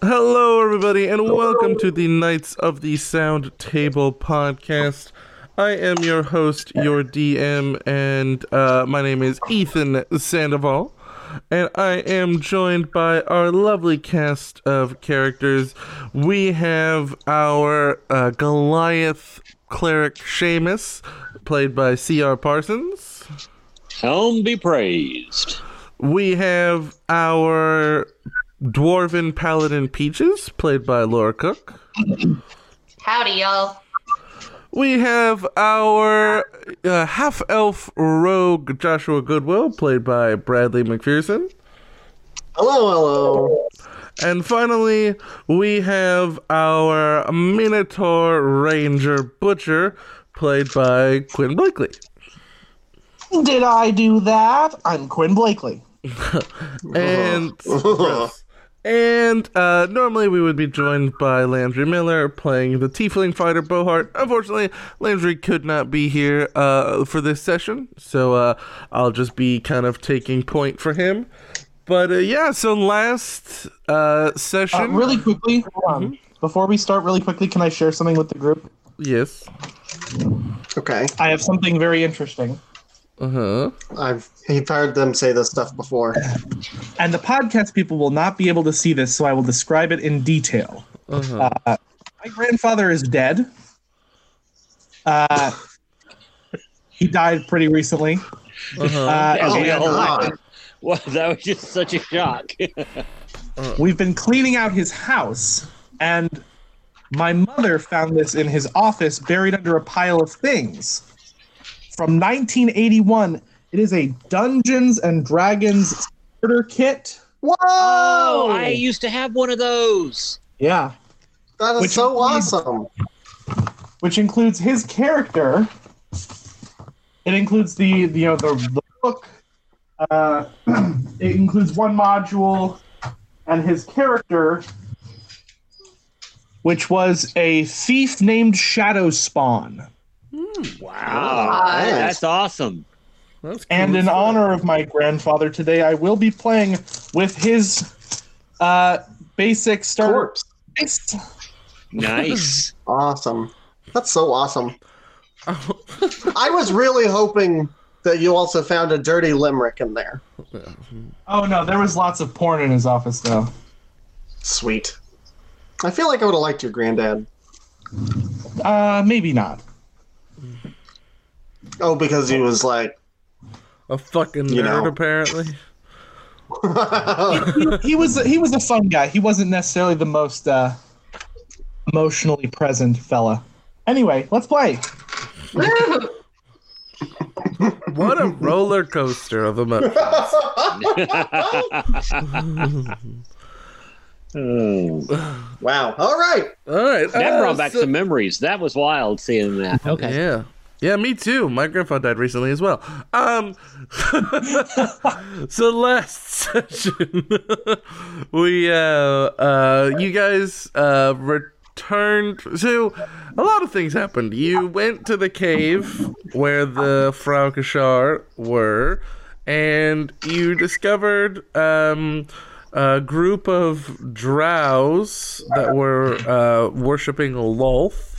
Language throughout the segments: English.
Hello, everybody, and welcome to the Knights of the Sound Table podcast. I am your host, your DM, and uh, my name is Ethan Sandoval. And I am joined by our lovely cast of characters. We have our uh, Goliath cleric Seamus, played by C.R. Parsons. Helm be praised. We have our dwarven paladin Peaches, played by Laura Cook. Howdy, y'all. We have our uh, half elf rogue Joshua Goodwill, played by Bradley McPherson. Hello, hello. And finally, we have our Minotaur Ranger Butcher, played by Quinn Blakely. Did I do that? I'm Quinn Blakely. And and uh, normally we would be joined by Landry Miller playing the Tiefling fighter Bohart. Unfortunately, Landry could not be here uh, for this session, so uh, I'll just be kind of taking point for him. But uh, yeah, so last uh, session, Uh, really quickly, hold on. Before we start, really quickly, can I share something with the group? yes, Okay, I have something very interesting. Uh huh, I've I've heard them say this stuff before. And the podcast people will not be able to see this, so I will describe it in detail. uh huh. Uh, my grandfather is dead. Uh, he died pretty recently. Uh-huh. Uh, Oh, and, yeah. God. Well, that was just such a shock. We've been cleaning out his house, and my mother found this in his office, buried under a pile of things. From 1981, it is a Dungeons and Dragons starter kit. Whoa! oh, I used to have one of those. Yeah, that is which so includes- awesome. which includes his character. It includes the, the you know the, the book. Uh, it includes one module and his character, which was a thief named Shadow Spawn. Wow, Nice. that's awesome. That's cool And in honor of my grandfather today, I will be playing with his uh, basic starter. Corpse. base. Nice. Awesome. That's so awesome. I was really hoping that you also found a dirty limerick in there. Oh no, there was lots of porn in his office though. Sweet. I feel like I would have liked your granddad. Uh, maybe not. Oh, because he was like, a fucking You nerd, know. apparently. he, he was he was a fun guy. He wasn't necessarily the most uh, emotionally present fella. Anyway, let's play. What a roller coaster of emotions. Oh, wow. All right. All right, that uh, brought back so- some memories. That was wild seeing that. Okay. Yeah. Yeah, me too. My grandpa died recently as well. Um so last session we uh uh you guys uh returned so a lot of things happened. You went to the cave where the Fraukashar were and you discovered um a group of drows that were uh, worshiping Lolth.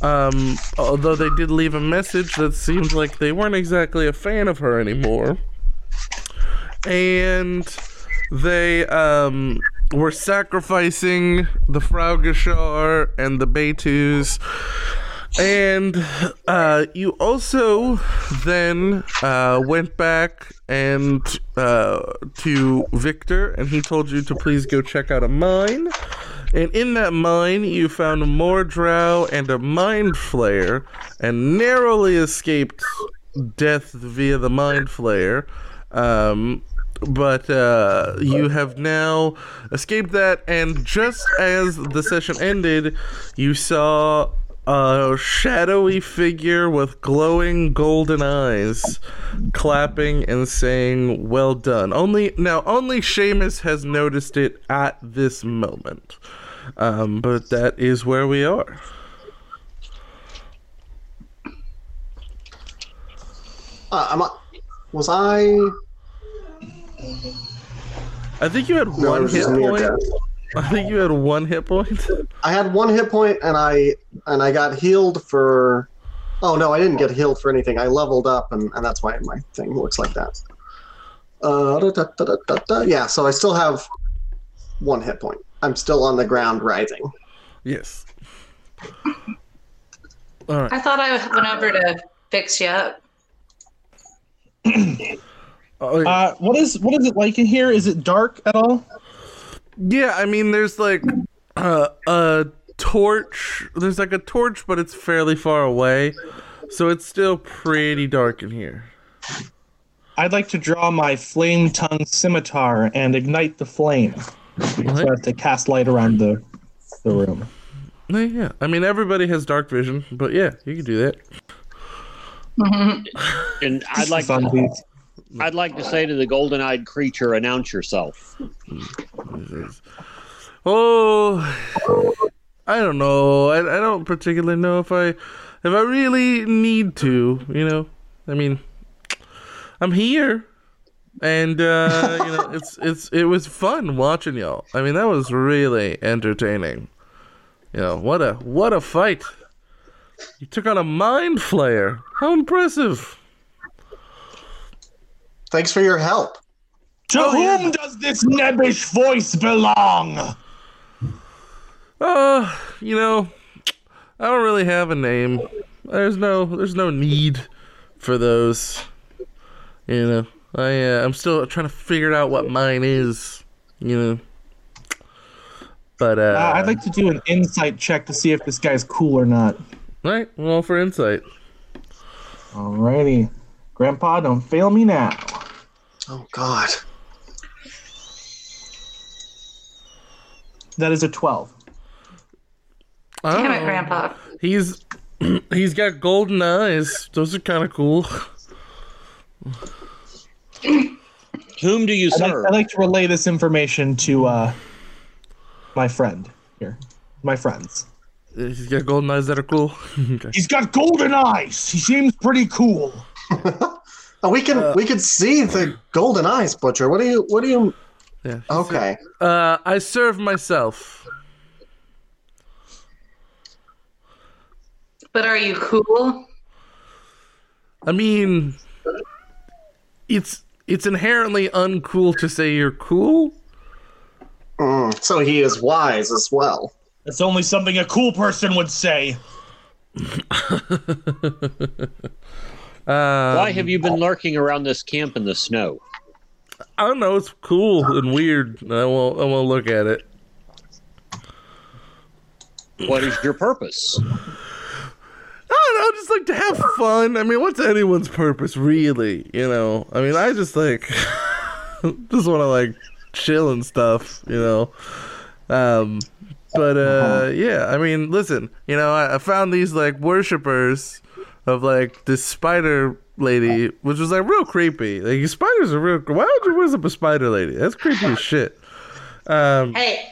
Um, although they did leave a message that seems like they weren't exactly a fan of her anymore. And they um, were sacrificing the Fraugashar and the Betus. And uh, you also then uh, went back and uh, to Victor, and he told you to please go check out a mine. And in that mine, you found more drow and a mind flayer, and narrowly escaped death via the mind flayer. Um, but uh, you have now escaped that, and just as the session ended, you saw a shadowy figure with glowing golden eyes clapping and saying well done only now only Seamus has noticed it at this moment um, but that is where we are Uh, am I, was I? I think you had No, one hit point. I think you had one hit point. I had one hit point, and I and I got healed for. Oh no, I didn't get healed for anything. I leveled up, and, and that's why my thing looks like that. Uh, da, da, da, da, da, da. Yeah, so I still have one hit point. I'm still on the ground rising. Yes. All right. I thought I went over to fix you up. Oh, Uh, what is what is it like in here? Is it dark at all? Yeah, I mean, there's like uh, a torch. There's like a torch, but it's fairly far away, so it's still pretty dark in here. I'd like to draw my flame tongue scimitar and ignite the flame so as to cast light around the the room. Yeah, yeah. I mean, everybody has dark vision, but yeah, you can do that. And I'd like to, please. I'd like to say to the golden-eyed creature, announce yourself. Oh, I don't know. I, I don't particularly know if I if I really need to. You know, I mean, I'm here, and uh, you know, it's it's it was fun watching y'all. I mean, that was really entertaining. You know, what a what a fight! You took on a mind flayer. How impressive! Thanks for your help. To whom does this nebbish voice belong? Uh, you know, I don't really have a name. There's no there's no need for those. You know, I uh, I'm still trying to figure out what mine is. You know, but uh, Uh, I'd like to do an insight check to see if this guy's cool or not. right. Well, for insight. Alrighty. Grandpa, don't fail me now. Oh God. That is a 12. Damn it, Oh, Grandpa. He's he's got golden eyes. Those are kind of cool. Whom do you I'd like, serve? I'd like to relay this information to uh, my friend here. My friends. He's got golden eyes that are cool. okay. He's got golden eyes. He seems pretty cool. Oh, we can we can see the golden eyes, butcher. What do you what do you? Yeah. Okay. Uh, I serve myself. But are you cool? I mean, it's it's inherently uncool to say you're cool. Mm, so he is wise as well. That's only something a cool person would say. Uh, Why have you been lurking around this camp in the snow? I don't know. It's cool and weird. I won't. I won't look at it. What is your purpose? I don't know. Just like to have fun. I mean, what's anyone's purpose, really? You know. I mean, I just like just want to like chill and stuff. You know. Um, but uh, yeah. I mean, listen. You know, I, I found these like worshippers of like this spider lady, which was like real creepy. Like spiders are real. Why would you worship a spider lady? That's creepy as shit. Um, Hey,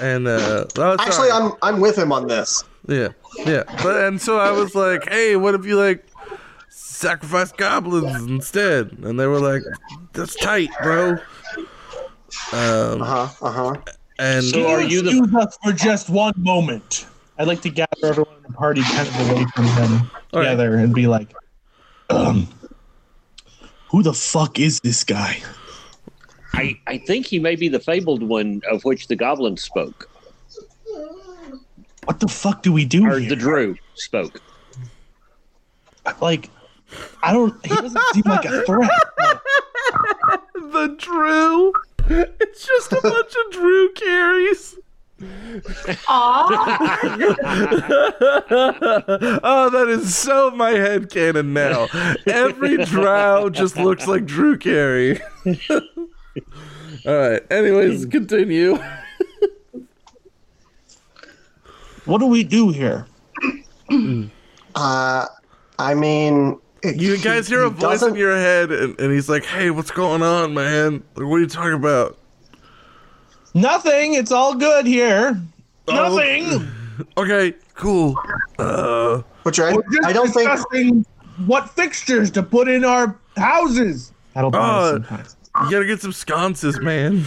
and uh, oh, Actually, sorry. I'm I'm with him on this. Yeah, yeah. But and so I was like, "Hey, what if you like sacrifice goblins instead?" And they were like, "That's tight, bro." Um, Uh huh. Uh huh. and So are you the Excuse us for just one moment. I'd like to gather everyone in the party kind of away from them All right. together and be like, um, who the fuck is this guy? I, I think he may be the fabled one of which the goblin spoke, What the fuck do we do or here? the druid spoke. like, I don't. He doesn't seem like a threat. the Drew. It's just a bunch of Drew Careys. Aw, oh, that is so my head canon now. Every drow just looks like Drew Carey. All right. Anyways, continue. What do we do here? Uh, I mean, You guys hear a voice in doesn't- your head, and, and he's like, "Hey, what's going on, man? Like, what are you talking about?" Nothing. It's all good here. Oh. Nothing. Okay, cool. Uh, Butcher, I, We're just I don't think. discussing what fixtures to put in our houses. That'll buy us Uh, some time. you gotta get some sconces, man.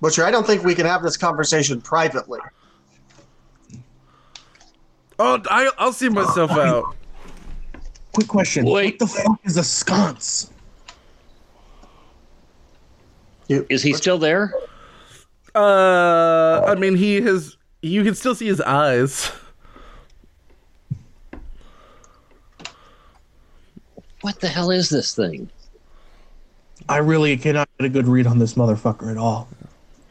Butcher, I don't think we can have this conversation privately. Oh, I, I'll see myself out. Quick question. Wait. What the fuck is a sconce? You, Is he still there? Uh, I mean, he has. You can still see his eyes. What the hell is this thing? I really cannot get a good read on this motherfucker at all.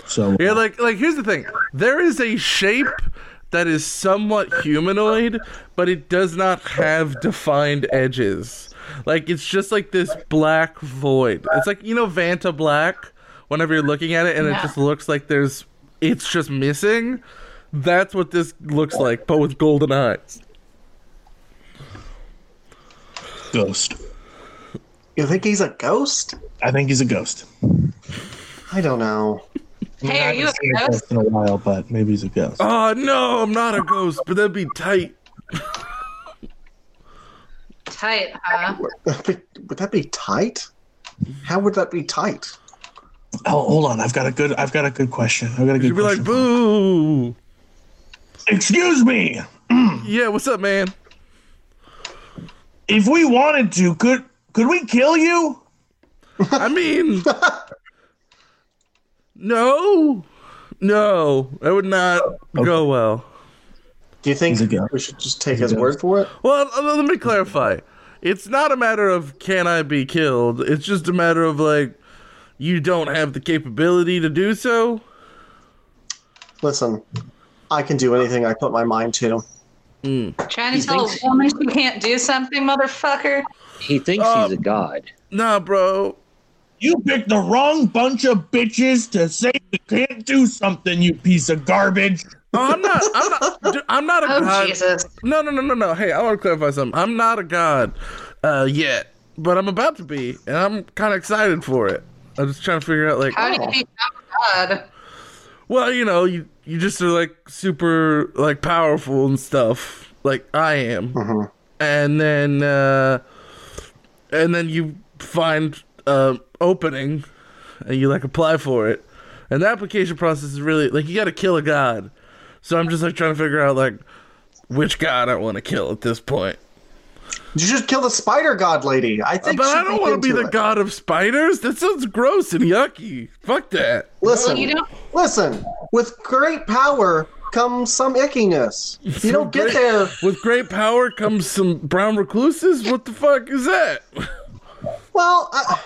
So Yeah, like, like here's the thing. There is a shape that is somewhat humanoid, but it does not have defined edges. Like it's just like this black void. It's like you know Vanta Black. Whenever you're looking at it, and it just looks like there's, it's just missing. That's what this looks like, but with golden eyes. ghost. you think he's a ghost? I think he's a ghost. I don't know. I mean, Hey, I are you haven't a ghost? in a while, but maybe he's a ghost. Oh no, I'm not a ghost, but that'd be tight. Tight, huh? Would that be, would that be tight? How would that be tight? Oh, hold on. I've got a good. I've got a good question. I've got a good You'd be question. like, boo. Excuse me. Yeah, what's up, man? If we wanted to, could could we kill you? I mean, no, no, that would not go well. Do you think He's a ghost. we should just take his word for it? Well, uh, let me clarify. It's not a matter of can I be killed. It's just a matter of like you don't have the capability to do so. Listen, I can do anything I put my mind to. Trying He to tell thinks- a woman she can't do something, motherfucker? He thinks Um, he's a god. Nah, bro. You picked the wrong bunch of bitches to say you can't do something. You piece of garbage. Oh, I'm not. I'm not. dude, I'm not a Oh, god. Jesus. No, no, no, no, no. Hey, I want to clarify something. I'm not a god uh, yet, but I'm about to be, and I'm kind of excited for it. I'm just trying to figure out, like, How do you become God? well, you know, you you just are like super like powerful and stuff, like I am, and then uh, and then you find uh, opening, and you like apply for it, and the application process is really like you got to kill a god. So I'm just like trying to figure out like which god I want to kill at this point. You should kill the spider god lady. I think. But she'd I don't want to be the it. god of spiders. That sounds gross and yucky. Fuck that. Listen, Well, you don't. listen. With great power comes some ickiness. You don't get Great- there. With great power comes some brown recluses. What the fuck is that? Well, I,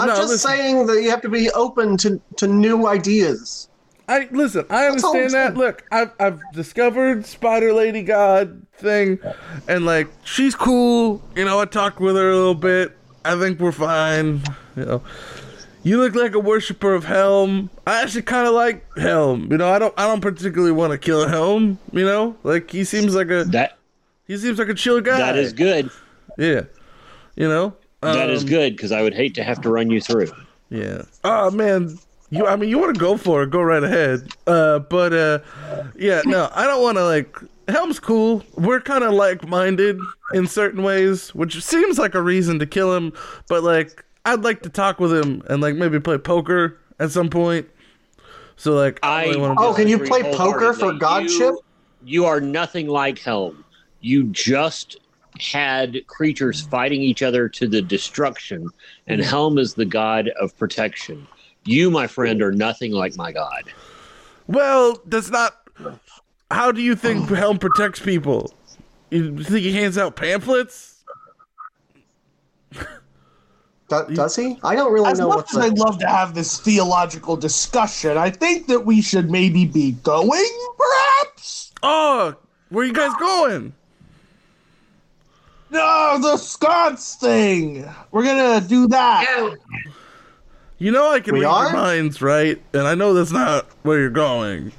I'm No, just listen. saying that you have to be open to to new ideas. I listen. I all I'm understand that. saying. Look, I've I've discovered Spider Lady God thing, and like she's cool. You know, I talked with her a little bit. I think we're fine. You know, you look like a worshiper of Helm. I actually kind of like Helm. You know, I don't I don't particularly want to kill Helm. You know, like he seems like a That he seems like a chill guy. that is good. Yeah. You know. That is Um, good because I would hate to have to run you through. Yeah. Oh man, you. I mean, you want to go for it? Go right ahead. Uh, but uh, yeah, no, I don't want to like. Helm's cool. We're kind of like-minded in certain ways, which seems like a reason to kill him. But like, I'd like to talk with him and like maybe play poker at some point. So like, I, I really wanna Oh, can you play poker for godship? You, you are nothing like Helm. You just had creatures fighting each other to the destruction, and Helm is the god of protection. You, my friend, are nothing like my god. well, that's not. How do you think Helm protects people? You think he hands out pamphlets? Do- does he? I don't really As know much as I'd love to have this theological discussion, I think that we should maybe be going, perhaps. Oh, where you guys going? No, the sconce thing. We're gonna do that. Go. You know I can We read are? your minds, right? And I know that's not where you're going.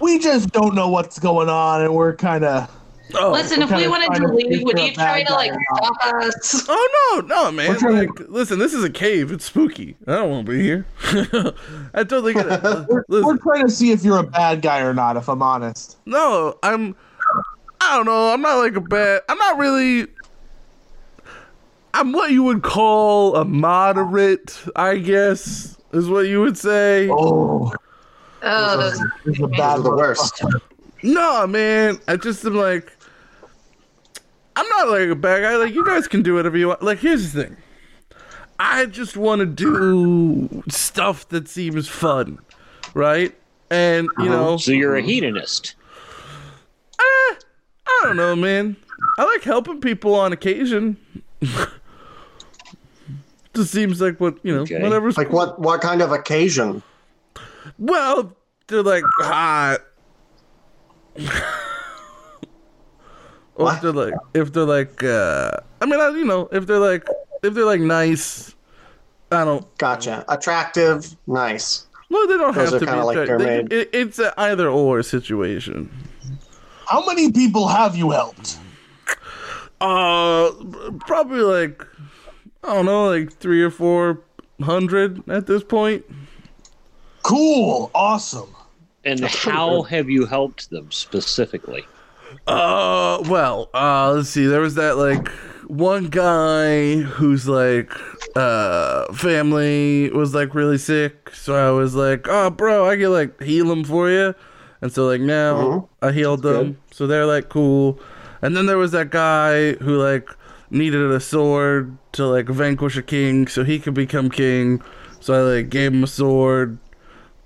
We just don't know what's going on, and we're kind of. Oh, Listen, if we wanted to to leave, figure would you try to like stop us? oh no, no, man! We're trying Like, listen, this is a cave. It's spooky. I don't want to be here. I totally get it. We're, we're trying to see if you're a bad guy or not. If I'm honest. no, I'm. I don't know. I'm not like a bad. I'm not really. I'm what you would call a moderate, I guess. is what you would say. Oh, Oh, those this is a Those bad the worst. No, man. I just am like, I'm not like a bad guy. Like, you guys can do whatever you want. Like, here's the thing. I just want to do stuff that seems fun, right? And you know, So you're a hedonist. eh, I don't know, man. I like helping people on occasion. just seems like what you know, Okay. whatever's Like what? What kind of occasion? Well, they're like hot. or if they're like, if they're like, uh, I mean, I, you know, if they're like, if they're like nice, I don't. Gotcha. Attractive. Nice. Well, they don't Those have are to be. kinda like attract- they're they- made. it, it's an either or situation. How many people have you helped? Uh, probably like, I don't know, like three or four hundred at this point. Cool, awesome. And how have you helped them specifically? Uh, well, uh, let's see. There was that like one guy who's like, uh, family was like really sick. So I was like, oh, bro, I can like heal him for you. And so like now Mhm. I healed them. So they're like cool. And then there was that guy who like needed a sword to like vanquish a king so he could become king. So I like gave him a sword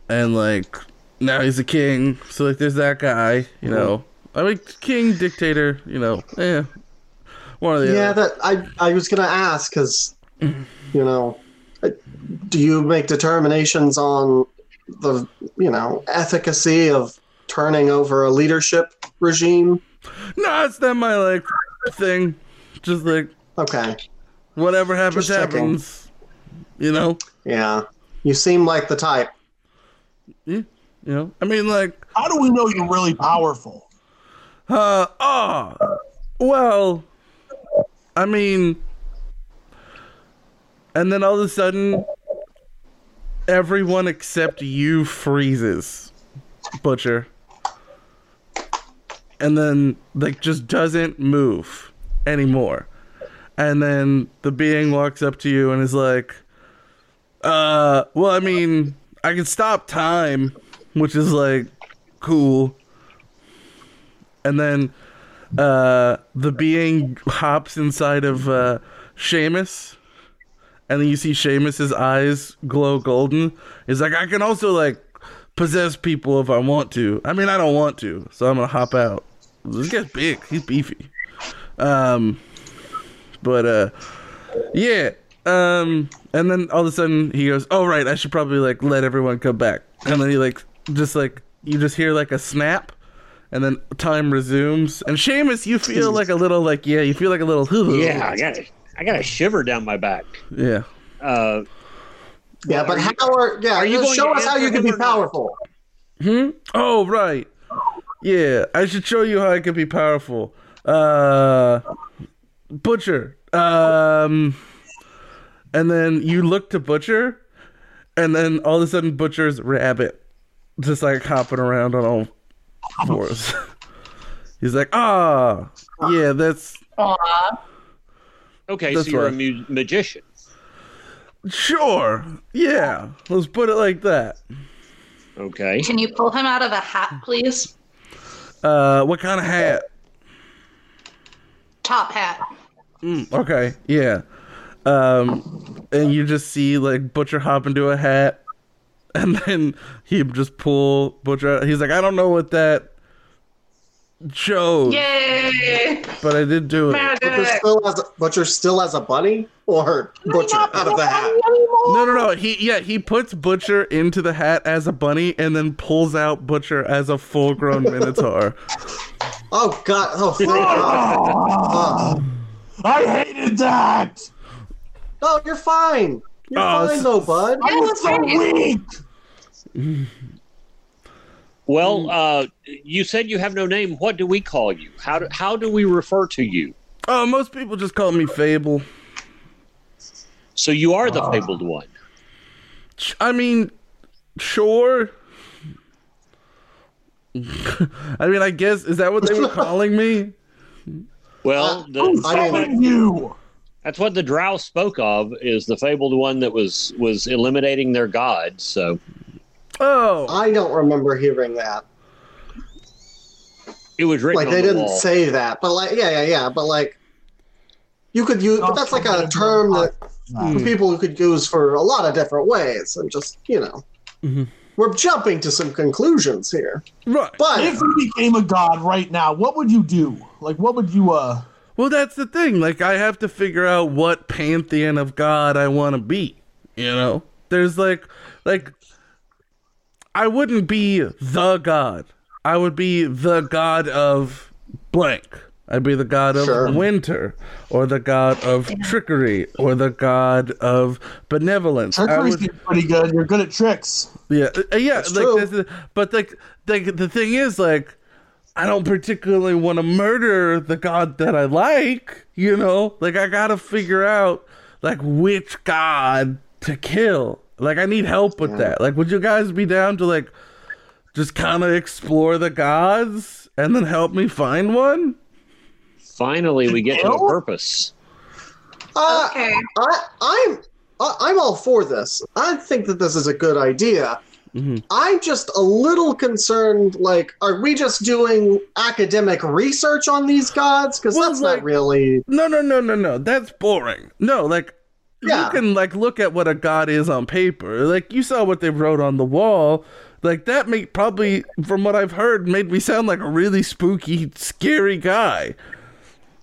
and like now he's a king. So like there's that guy, you know. I mean king, dictator, you know. Eh. One of the Yeah, other. that I I was gonna ask because you know, do you make determinations on the you know efficacy of turning over a leadership regime? No, it's not my like thing. Just like Okay, whatever happens Just checking. happens. You know? yeah, you seem like the type. Yeah. You know? I mean like How do we know you're really powerful? Uh oh. Well, I mean, and then all of a sudden, everyone except you freezes, Butcher, and then like just doesn't move anymore. And then the being walks up to you and is like, "Uh, well, I mean, I can stop time, which is like cool." and then uh, the being hops inside of uh, Seamus, and then you see Seamus's eyes glow golden. He's like, I can also like possess people if I want to. I mean, I don't want to, so I'm gonna hop out. This guy's big. He's beefy. Um, but uh, yeah. Um, and then all of a sudden he goes, "Oh right, I should probably like let everyone come back." And then he like just like you just hear like a snap and then time resumes. And Seamus, you feel like a little like yeah, you feel like a little hoo-hoo. Yeah, I got it. I got a shiver down my back. yeah. Uh, Yeah, but how are yeah? are you just going show to us how answer you can him be or not? powerful. Hmm. Oh right. Yeah, I should show you how I can be powerful. Uh, Butcher. Um, and then you look to Butcher, and then all of a sudden Butcher's rabbit, just like hopping around on all fours. He's like, ah, yeah, that's Aw. okay, That's so you're a mu- magician. Sure. Yeah. Let's put it like that. Okay. Can you pull him out of a hat, please? Uh, what kind of hat? Top hat. Mm, okay. Yeah. Um, and you just see like Butcher hop into a hat, and then he just pull Butcher. Out. He's like, I don't know what that shows, Yay! but I did do it. Butcher Magic. still has a, Butcher still has a bunny, or Butcher out of the hat. No, no, no. He yeah, he puts Butcher into the hat as a bunny, and then pulls out Butcher as a full-grown Minotaur. Oh God! Oh thank God! Oh. I hated that. No, you're fine. You're Oh, fine though, bud. I was so weak. Well, uh, you said you have no name. What do we call you? How do, how do we refer to you? Oh, most people just call me Fable. So you are the uh, fabled one. I mean, sure. I mean, I guess is that what they were calling me? Well, the, Who's I didn't- you? That's what the drow spoke of is the fabled one that was was eliminating their god. So Oh, I don't remember hearing that. it was written Like they the didn't wall. say that, but like yeah, yeah, yeah. But like you could use. But that's like a term that Hmm. people could use for a lot of different ways, and just you know, Mhm. We're jumping to some conclusions here. right. But If you became a god right now, what would you do? Like, what would you uh? Well, that's the thing. Like, I have to figure out what pantheon of God I want to be. You know, there's like, like, I wouldn't be the God. I would be the God of blank. I'd be the God of Sure. winter, or the God of trickery, or the God of benevolence. I Trickery's would- pretty good. You're good at tricks. yeah, uh, yeah. That's like, true. this is, but like, like the thing is, like, I don't particularly want to murder the god that I like. You know, like I gotta figure out like which god to kill. Like I need help with that. Like, would you guys be down to like just kind of explore the gods and then help me find one? Finally, we get to a purpose. uh, Okay. I, I'm I- I'm all for this. I think that this is a good idea. Mhm. I'm just a little concerned. Like, are we just doing academic research on these gods? Because Well, that's like- not really. No, no, no, no, no. That's boring. No, like Yeah. you can like look at what a god is on paper. Like you saw what they wrote on the wall. Like that made probably from what I've heard made me sound like a really spooky, scary guy.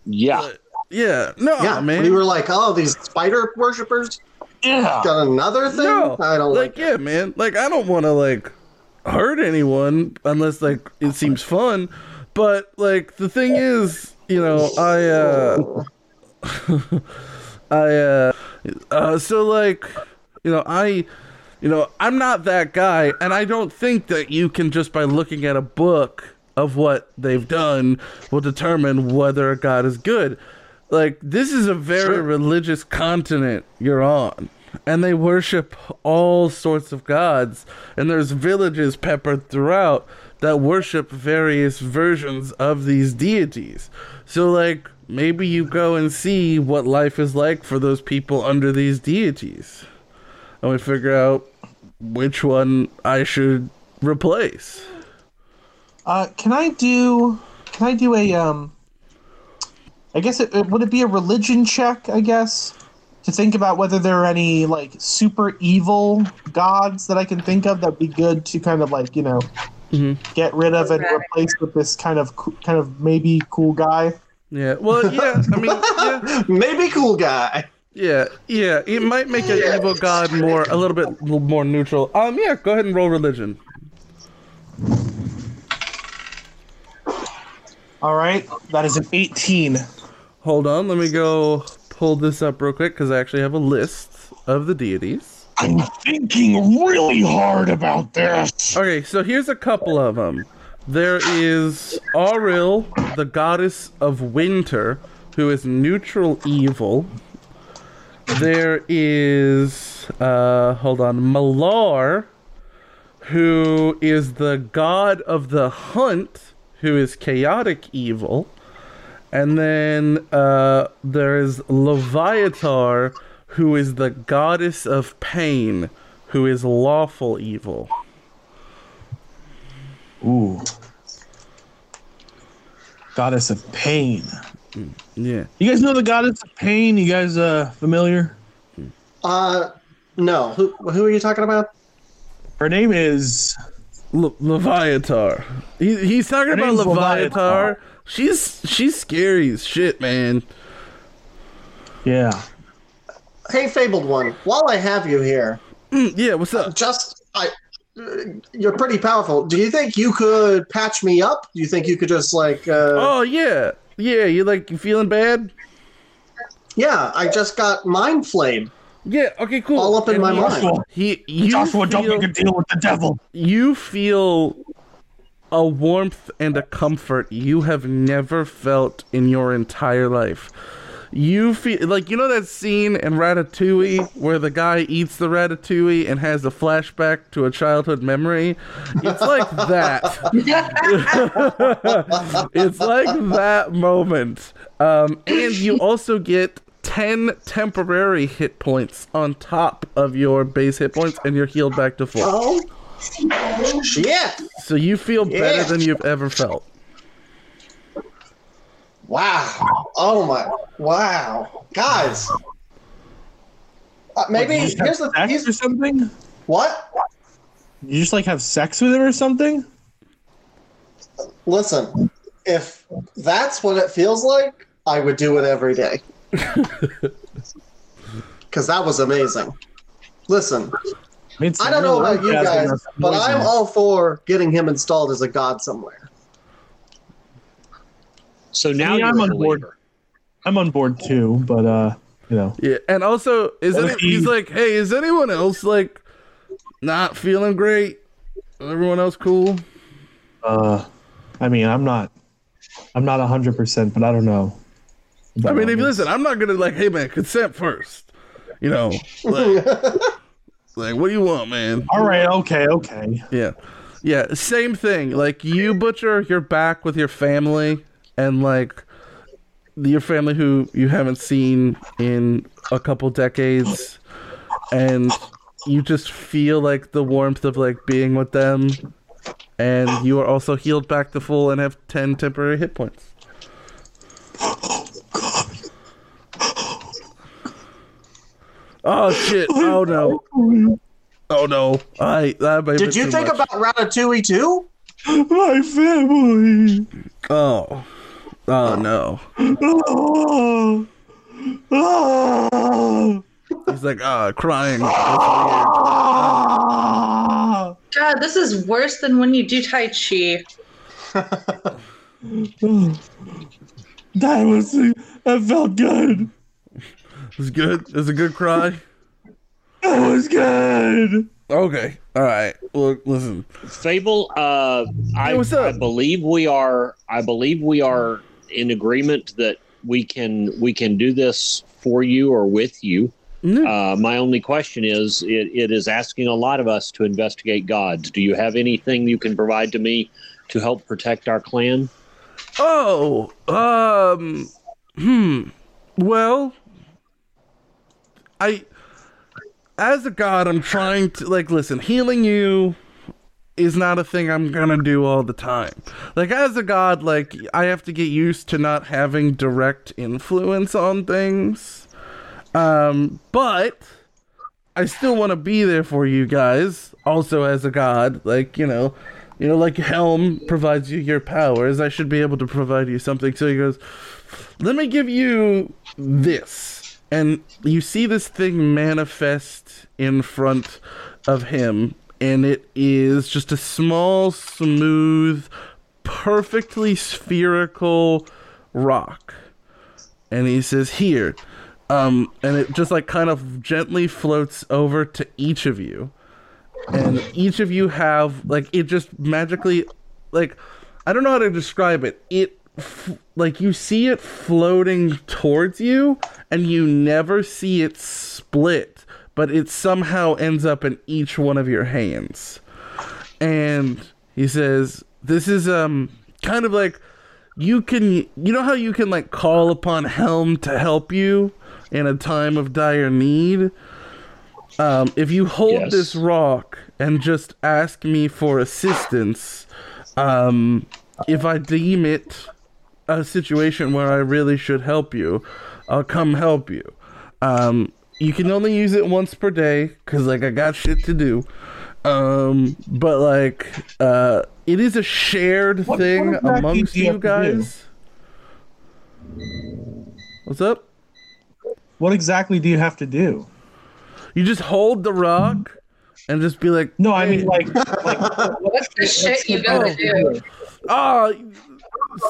Yeah. Yeah. No, Yeah, man. we were like, oh, these spider worshippers Yeah. got another thing. no. I don't like like. yeah, man. Like I don't want to like hurt anyone unless like it seems fun. But like the thing is, you know, I uh I uh uh so like you know, I you know, I'm not that guy and I don't think that you can just by looking at a book of what they've done will determine whether god is good. Like this is a very Sure. religious continent you're on. And they worship all sorts of gods. And there's villages peppered throughout that worship various versions of these deities. So, like, maybe you go and see what life is like for those people under these deities. And we figure out which one I should replace. Uh, can I do? Can I do a um? I guess it, it would it be a religion check? I guess to think about whether there are any like super evil gods that I can think of that'd be good to kind of like you know Mhm. get rid of and replace with this kind of kind of maybe cool guy. Yeah, well, yeah, I mean, yeah, Maybe cool guy. yeah, yeah. It might make an evil god more, a little bit more neutral. Um, yeah, go ahead and roll religion. All right, that is an eighteen. Hold on, let me go pull this up real quick because I actually have a list of the deities. I'm thinking really hard about this. Okay, so here's a couple of them. There is Auril, the goddess of winter, who is neutral evil. There is, uh, hold on, Malar, who is the god of the hunt, who is chaotic evil. And then uh, there is Leviatar, who is the goddess of pain, who is lawful evil. Ooh, goddess of pain. Yeah. You guys know the goddess of pain? You guys uh familiar? Uh, no. Who who are you talking about? Her name is Le- Leviatar. He, he's talking Her about name's Leviatar. Leviatar. She's she's scary as shit, man. yeah. Hey, fabled one. While I have you here, Mm, yeah, what's up? just I, uh, you're pretty powerful. Do you think you could patch me up? Do you think you could just like? Uh, Oh yeah, yeah. You like you feeling bad? Yeah, I just got mind flayed Yeah. Okay. Cool. all up in And my he- mind. He, you Joshua, don't feel, make a deal with the devil. you feel a warmth and a comfort you have never felt in your entire life. You feel like you know that scene in Ratatouille where the guy eats the ratatouille and has a flashback to a childhood memory. It's like that. it's like that moment. Um, and you also get 10 temporary hit points on top of your base hit points, and you're healed back to full. Oh, shit! So you feel Yeah. better than you've ever felt. Wow! Oh my! Wow, guys. Uh, maybe Did here's the sex here's, or something. what? You just like have sex with him or something? Listen, if that's what it feels like, I would do it every day. Because that was amazing. Listen, I, it's I don't know about you guys, but I'm all for getting him installed as a god somewhere. So now mean, you're I'm on board. believer. I'm on board too, but uh, you know, Yeah, and also, is What it, he's like, hey, is anyone else like not feeling great? Is everyone else cool? uh, I mean, I'm not, I'm not hundred percent, but I don't know. I mean, if you listen, I'm not gonna like, hey man, consent first. You know, like, like what do you want, man? All right, okay, okay. Yeah, yeah, same thing. Like you, butcher, you're back with your family, and like your family who you haven't seen in a couple decades, and you just feel like the warmth of like being with them, and you are also healed back to full and have ten temporary hit points. Oh shit! Oh no! Oh no! I that might Did you think much. about Ratatouille too? My family. Oh. Oh no. Oh. Oh. He's like, ah, crying. That's Ah. God, this is worse than when you do Tai Chi. That was that felt good. Weird. It's good. It was a good cry. It was good. Okay. All right. Look, listen. Fable, uh, I, Hey, what's up? I believe we are. I believe we are in agreement that we can we can do this for you or with you. Mm. Uh, my only question is, it, it is asking a lot of us to investigate gods. Do you have anything you can provide to me to help protect our clan? Oh. Um. Hmm. Well. I. As a god, I'm trying to like listen. Healing you is not a thing I'm gonna do all the time. Like as a god, like I have to get used to not having direct influence on things. Um, but I still want to be there for you guys. Also, as a god, like you know, you know, like Helm provides you your powers. I should be able to provide you something. So he goes, "Let me give you this," and you see this thing manifest in front of him, and it is just a small, smooth, perfectly spherical rock. And he says, "Here." Um, and it just like kind of gently floats over to each of you and each of you have like it just magically like i don't know how to describe it it f- like you see it floating towards you and you never see it split but it somehow ends up in each one of your hands and he says this is um kind of like you can you know how you can like call upon helm to help you in a time of dire need um, if you hold Yes. this rock and just ask me for assistance, um, if I deem it a situation where I really should help you, I'll come help you. Um, you can only use it once per day because, like, I got shit to do. Um, but like, uh, it is a shared What- thing what amongst you you have to do? guys. What's up? What exactly do you have to do? You just hold the rock and just be like, No, I mean like, like What's the shit you gotta do? ah,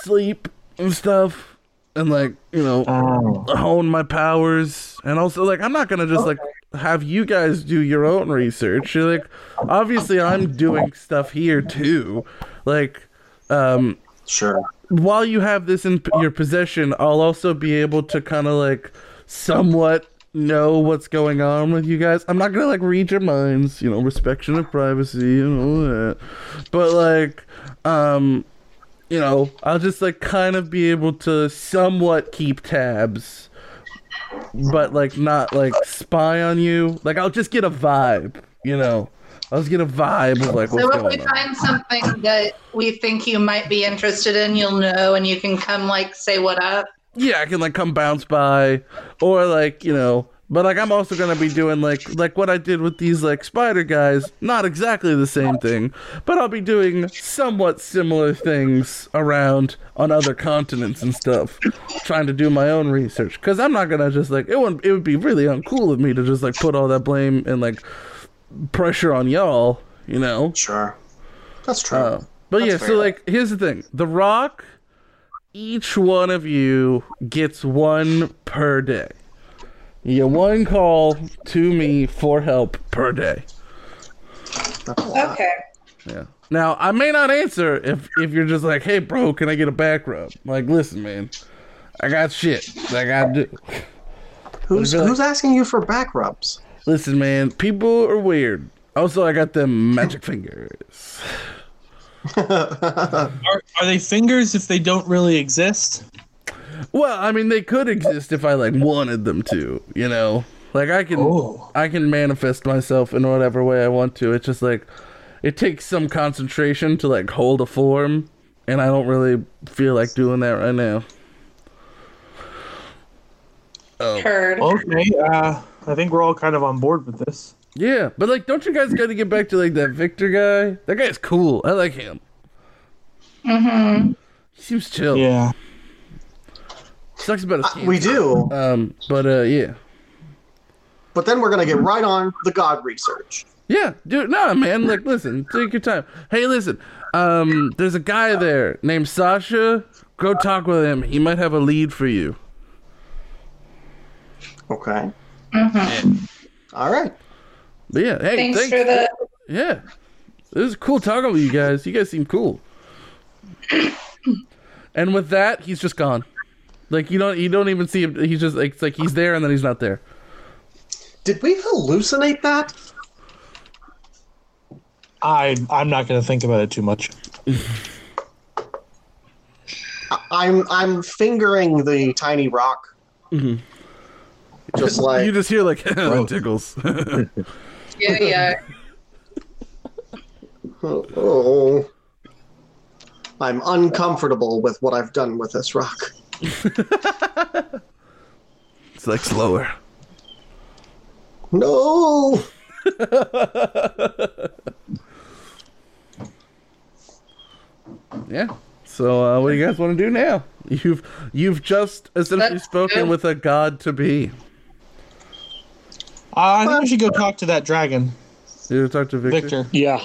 sleep and stuff, and like you know, oh, hone my powers, and also like I'm not gonna just like have you guys do your own research. You're like, obviously, I'm doing stuff here too. Like, um, Sure. while you have this in your possession, I'll also be able to kind of like somewhat know what's going on with you guys. I'm not gonna like read your minds, you know, respecting of privacy and all that. But like, um, you know, I'll just like kind of be able to somewhat keep tabs but like not like spy on you. Like I'll just get a vibe, you know. I'll just get a vibe of like what's So if we on. find something that we think you might be interested in, you'll know, and you can come like say what up. Yeah, I can like come bounce by, or like you know. But like I'm also gonna be doing like like what I did with these like spider guys. Not exactly the same thing, but I'll be doing somewhat similar things around on other continents and stuff. Trying to do my own research because I'm not gonna just like it would it would be really uncool of me to just like put all that blame and like pressure on y'all. You know. Sure. That's true. Uh, but That's yeah, fair. so like here's the thing. The Rock, each one of you gets one per day. You get one call to me for help per day. That's a lot. Okay. Yeah. Now I may not answer if if you're just like, hey bro, can I get a back rub? Like, listen, man, I got shit that I gotta do. Who's Really? who's asking you for back rubs? Listen, man, people are weird. Also, I got them magic fingers. Are, are they fingers if they don't really exist? Well, I mean, they could exist if I like wanted them to, you know. Like I can, Oh. I can manifest myself in whatever way I want to. It's just like, it takes some concentration to like hold a form, and I don't really feel like doing that right now. Oh, Heard. Okay, uh, I think we're all kind of on board with this. yeah, but like, don't you guys got to get back to like that Victor guy? That guy's cool. I like him. Mm-hmm. He seems chill. Yeah. Sucks about his cancer. we do, Um, but uh, yeah. but then we're gonna get right on the God research. Yeah, dude. No, man. Like, listen. Take your time. Hey, listen. Um, there's a guy there named Sasha. Go talk with him. He might have a lead for you. Okay. Mm-hmm. All right. But yeah, hey, Thanks, thanks. for the. Yeah, it was cool talking with you guys. You guys seem cool. and with that, he's just gone. Like you don't, you don't even see him. He's just like, it's like he's there and then he's not there. Did we hallucinate that? I I'm not gonna think about it too much. I- I'm I'm fingering the tiny rock. Mhm. Just like you just hear like that tickles. Yeah, yeah. oh, I'm uncomfortable with what I've done with this rock. it's like slower. No. Yeah. So uh, what do you guys want to do now? You've you've just essentially Let's spoken go. with a god to be. Uh, I think we should go talk to that dragon, Did you talk to Victor? Victor. Yeah,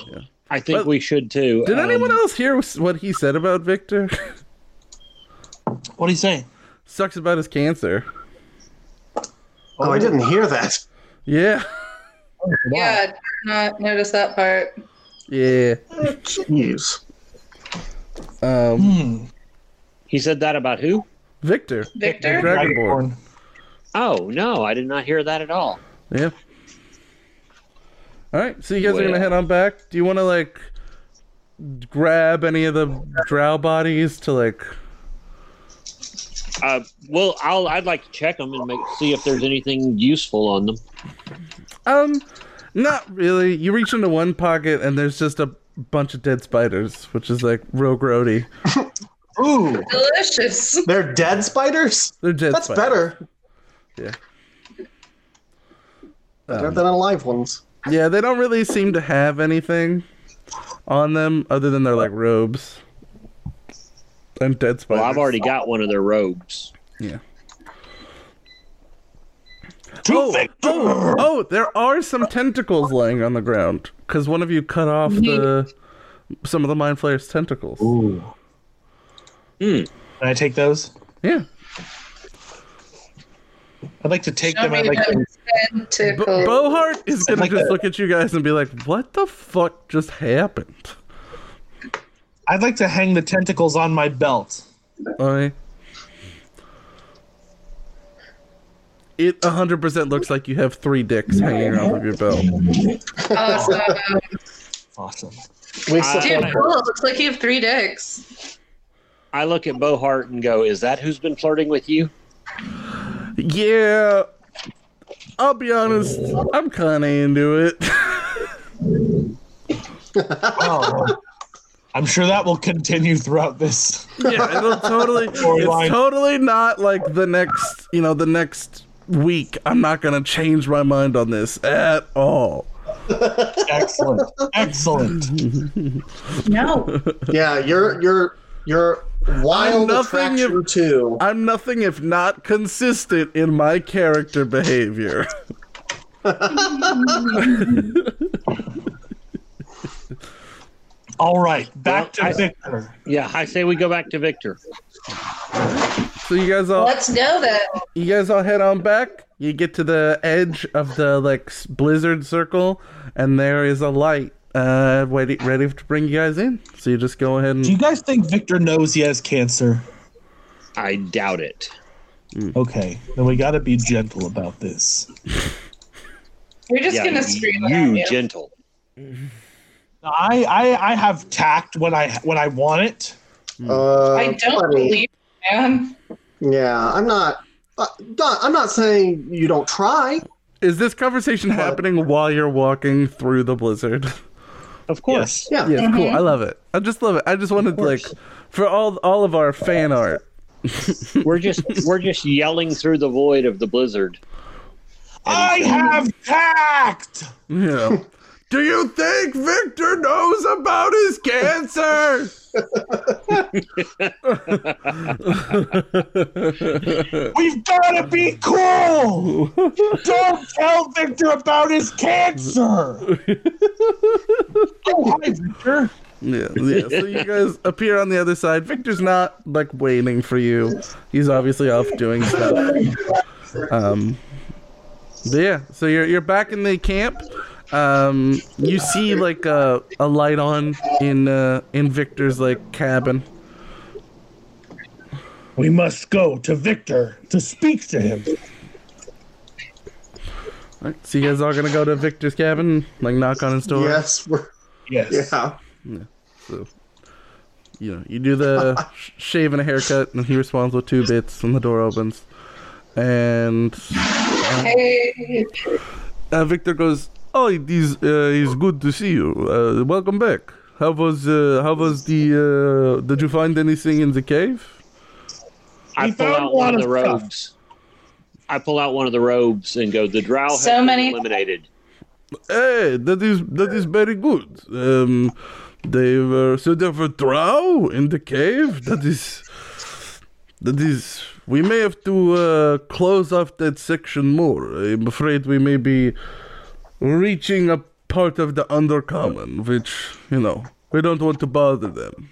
I think But- we should too. Did Um, anyone else hear what he said about Victor? What do you say? Sucks about his cancer. Oh, I didn't hear that. Yeah. Yeah, I did not notice that part. Yeah. Jeez. Um, Hmm. He said that about who? Victor. Victor? Dragonborn. Oh no, I did not hear that at all. Yeah. All right. So you guys are gonna head on back. Do you want to like grab any of the drow bodies to like? Uh, well, I'll I'd like to check them and make see if there's anything useful on them. Um, not really. You reach into one pocket and there's just a bunch of dead spiders, which is like real grody. Ooh. Delicious. They're dead spiders? They're dead. That's spiders. better. Yeah. Better Um, than alive ones. yeah, they don't really seem to have anything on them other than their like robes and dead spiders. Well, I've already got one of their robes. Yeah. Oh, oh, oh, there are some tentacles laying on the ground because one of you cut off the some of the mind flayer's tentacles. Ooh. Hmm. Can I take those? Yeah. I'd like to take Show them. me I'd like to, those Bo- tentacles. Bohart is gonna like just that. look at you guys and be like, "What the fuck just happened?" I'd like to hang the tentacles on my belt. I. It 100% looks like you have three dicks hanging off of your belt. Awesome. Awesome. We Uh, support Dude, cool. Looks like you have three dicks. I look at Bohart and go, "Is that who's been flirting with you?" Yeah, I'll be honest, I'm kind of into it. Oh, I'm sure that will continue throughout this. yeah, it'll totally. Storyline. It's totally not like the next, you know, the next week. I'm not gonna change my mind on this at all. Excellent. Excellent. No. Yeah, you're you're you're wild nothing attraction if- too. I'm nothing if not consistent in my character behavior. All right, back Well, to I- Victor. Yeah, I say we go back to Victor. So you guys all, Let's go then. you guys all head on back. You get to the edge of the like blizzard circle, and there is a light, uh, ready, ready to bring you guys in. So you just go ahead and Do you guys think Victor knows he has cancer? I doubt it. Okay, then we got to be gentle about this. We're just yeah, gonna y- scream around you you. gentle. I, I I have tact when I when I want it. Uh, I don't buddy, believe, man. Yeah, I'm not. Uh, I'm not saying you don't try. Is this conversation happening while you're walking through the blizzard? Of course. Yeah. Yeah, cool. I love it. I just love it. I just wanted like for all all of our fan art. We're just we're just yelling through the void of the blizzard. I have tact. Yeah. Do you think Victor knows about his cancer? We've got to be cool. Don't tell Victor about his cancer. oh, hi, Victor. Yeah, yeah. So you guys appear on the other side. Victor's not like waiting for you. He's obviously off doing stuff. Um, yeah. So you're you're back in the camp. Um, you see like a a light on in uh, in Victor's like cabin. We must go to Victor to speak to him. Right, so you guys are gonna go to Victor's cabin, like knock on his door. Yes. We're, Yes. yeah. So, you know, you do the sh- shave and a haircut, and he responds with two bits, and the door opens. And Hey, uh, Victor goes, "Oh, it is uh, it's good to see you. Uh, welcome back. How was uh, how was the? Uh, did you find anything in the cave? I We pull found out a one of the stuff. robes. I pull out one of the robes and go. The drow has So been many- eliminated. Hey, that is that is very good. Um, they were so there were drow in the cave. That is that is. We may have to uh, close off that section more. I'm afraid we may be reaching a part of the undercommon, which you know we don't want to bother them.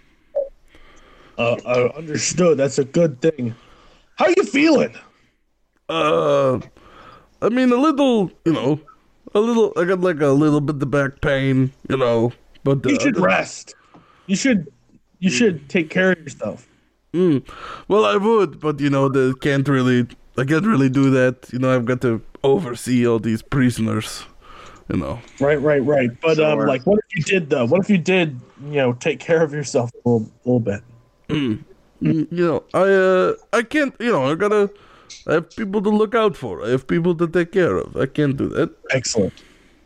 Uh, uh, understood. That's a good thing. How you feeling? Uh, I mean a little, you know, a little. I got like a little bit of back pain, you know, but uh, You should rest. You should. You should take care of yourself. Mm. Well, I would, but you know, they can't really. I can't really do that. You know, I've got to oversee all these prisoners. You know. Right, right, right. But um, like, what if you did though? What if you did? You know, take care of yourself a little, little bit. Mm, You know, I uh, I can't. You know, I gotta. I have people to look out for. I have people to take care of. I can't do that. Excellent.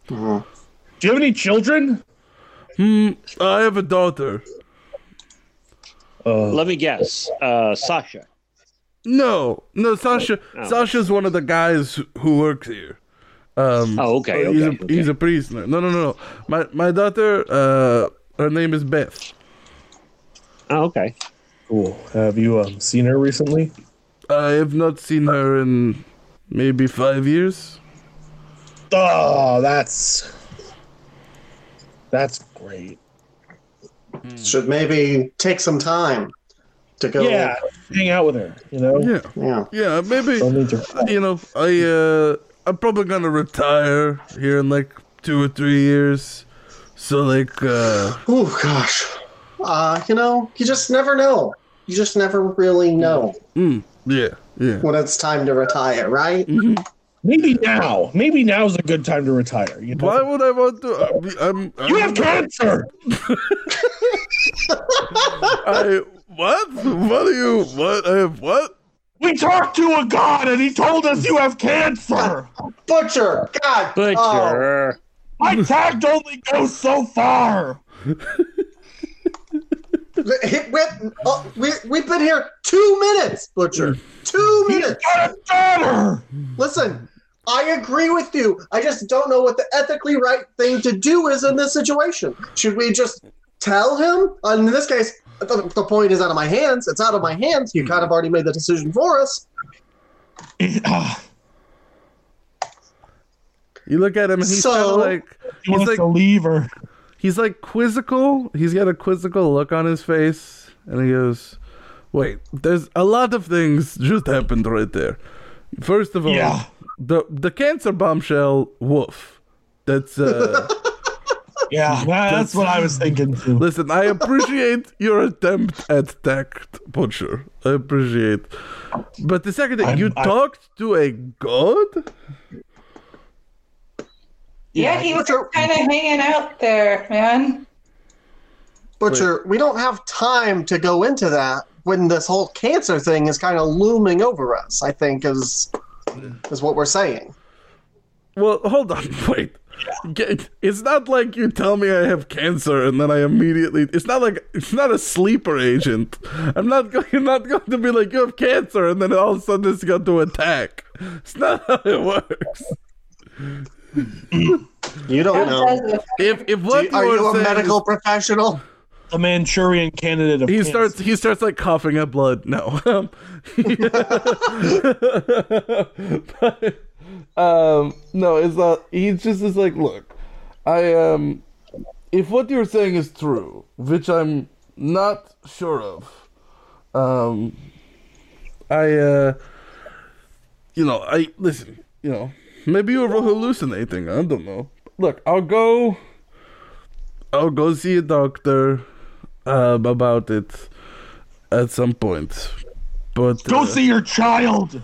Mhm. Do you have any children? Hmm. I have a daughter. Uh, Let me guess. Uh, Sasha. No, no, Sasha. Oh. Sasha's one of the guys who works here. Um, Oh, okay, he's, okay, a, he's a prisoner. No, no, no, no. My my daughter. Uh, her name is Beth. Oh, okay. cool. Have you um, seen her recently? I have not seen her in maybe five years. Oh, that's that's great. Should maybe take some time to go. Yeah, hang out with her. You know, Yeah, Yeah. yeah, maybe. don't need to. You know, I uh, I'm probably gonna retire here in like two or three years. So like, uh, Oh gosh. Uh, you know, you just never know. You just never really know mm, yeah, yeah. when it's time to retire, right? Maybe now. Maybe now is a good time to retire. You know? Why would I want to? uh, I'm. I'm You have cancer. I what? What are you? What? I have what? We talked to a god and he told us you have cancer. Butcher! God! Oh, Butcher. My tag only goes so far. it went, oh, we, we've been here two minutes, Butcher. Two minutes. Got a daughter. Listen, I agree with you. I just don't know what the ethically right thing to do is in this situation. Should we just tell him? In this case, the, the point is out of my hands. It's out of my hands. You kind of already made the decision for us. You look at him and he's So- kind of like he he's wants like to leave her. he's like quizzical. He's got a quizzical look on his face, and he goes, "Wait, there's a lot of things just happened right there. First of all, Yeah. the the cancer bombshell. Woof. That's uh." Yeah, that's what I was thinking too. Listen, I appreciate your attempt at tact, Butcher. I appreciate. But the second thing, I'm- you I- talked to a god? Yeah, he was kind of hanging out there, man. Butcher, we don't have time to go into that when this whole cancer thing is kind of looming over us. I think is is what we're saying. Well, hold on, wait. Get- It's not like you tell me I have cancer and then I immediately. It's not like it's not a sleeper agent. I'm not going. You're not going to be like you have cancer and then all of a sudden it's going to attack. It's not how it works. You don't know. If if what Are you you a saying medical is- professional? a Manchurian candidate of he cancer. starts he starts like coughing up blood. No. But, um no, it's not he just is like, look, I um if what you're saying is true, which I'm not sure of, um I uh you know, I listen, you know, maybe you're hallucinating, I don't know. Look, I'll go I'll go see a doctor um, about it at some point. But Go uh, see your child.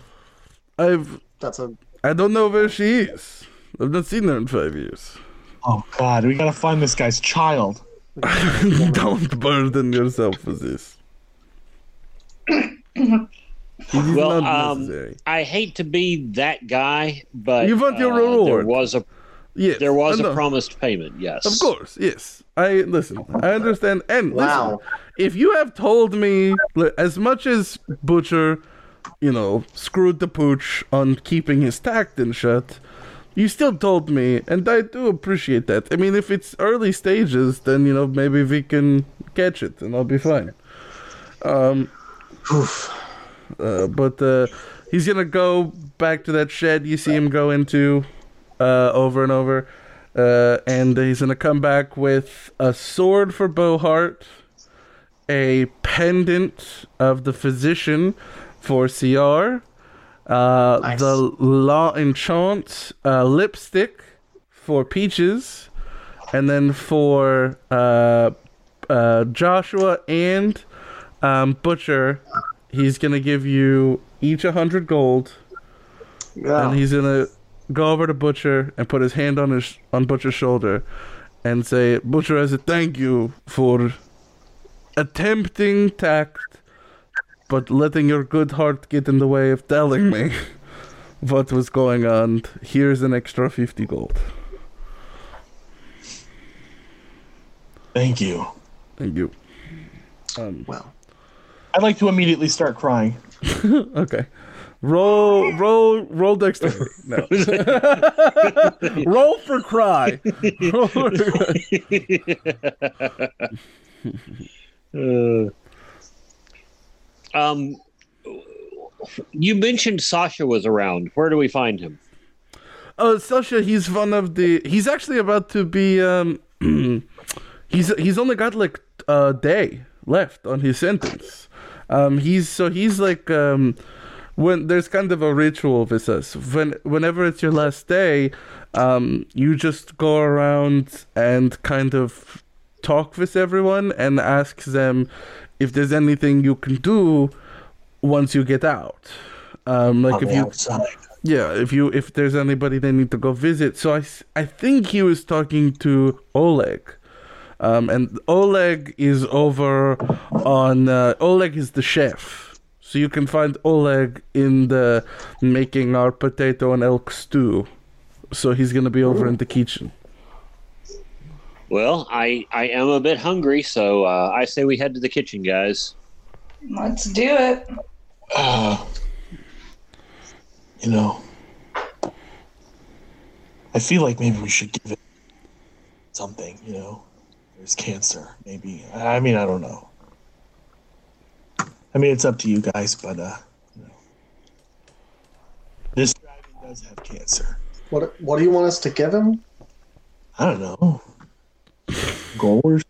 I've That's a I don't know where she is. I've not seen her in five years. Oh God, we gotta find this guy's child. don't burden yourself with this. It is Well, not um. I hate to be that guy, but You want your uh, There reward. was a Yes, there was I a know. promised payment. Yes, Of course, yes. I listen. I understand. And Wow. listen, if you have told me as much as Butcher, you know, screwed the pooch on keeping his tact in shut, you still told me, and I do appreciate that. I mean, if it's early stages, then you know maybe we can catch it, and I'll be fine. Um, uh, but uh, he's gonna go back to that shed you see him go into uh, over and over. Uh, and he's gonna come back with a sword for Bohart, a pendant of the physician for CR, uh, Nice. the Law Enchant uh, lipstick for Peaches, and then for uh, uh, Joshua and um, Butcher, he's gonna give you each a hundred gold yeah. and he's gonna go over to Butcher and put his hand on his on Butcher's shoulder and say, "Butcher, as a thank you for attempting tact, but letting your good heart get in the way of telling me what was going on. Here's an extra fifty gold. Thank you. Thank you." Um, well, I'd like to immediately start crying. okay. Roll, roll, roll dexterity. No. roll for cry. Roll for cry. Uh, um, you mentioned Sasha was around. Where do we find him? Oh, Sasha, he's one of the. He's actually about to be. Um, he's he's only got like a day left on his sentence. Um, he's so he's like um, when there's kind of a ritual with us. When whenever it's your last day, um, you just go around and kind of talk with everyone and ask them if there's anything you can do once you get out. Um, like if you outside. yeah, if you if there's anybody they need to go visit. So I I think he was talking to Oleg. Um, and Oleg is over on uh, Oleg is the chef. So you can find Oleg in the making our potato and elk stew. So he's gonna be over in the kitchen. Well, I I am a bit hungry, so uh, I say we head to the kitchen, guys. Let's do it. Uh, you know, I feel like maybe we should give it something. You know, there's cancer. Maybe. I mean, I don't know. I mean, it's up to you guys, but uh, you know, this dragon does have cancer. What What do you want us to give him? I don't know. Gold?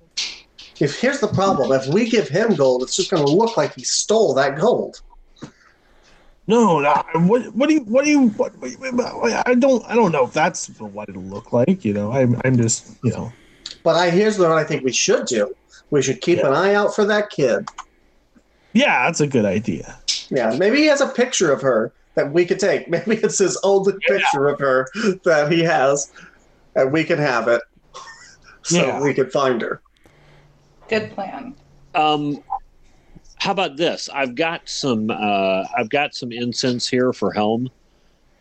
If here's the problem, if we give him gold, it's just going to look like he stole that gold. No, no. What? What do you? What do you? What, I don't. I don't know if that's what it'll look like. You know, I'm. I'm just. You know. But I here's what I think we should do. We should keep an eye out for that kid. Yeah, that's a good idea. Yeah, maybe he has a picture of her that we could take. Maybe it's his only picture of her that he has, and we can have it, so Yeah. we could find her. Good plan. Um, how about this? I've got some. Uh, I've got some incense here for Helm.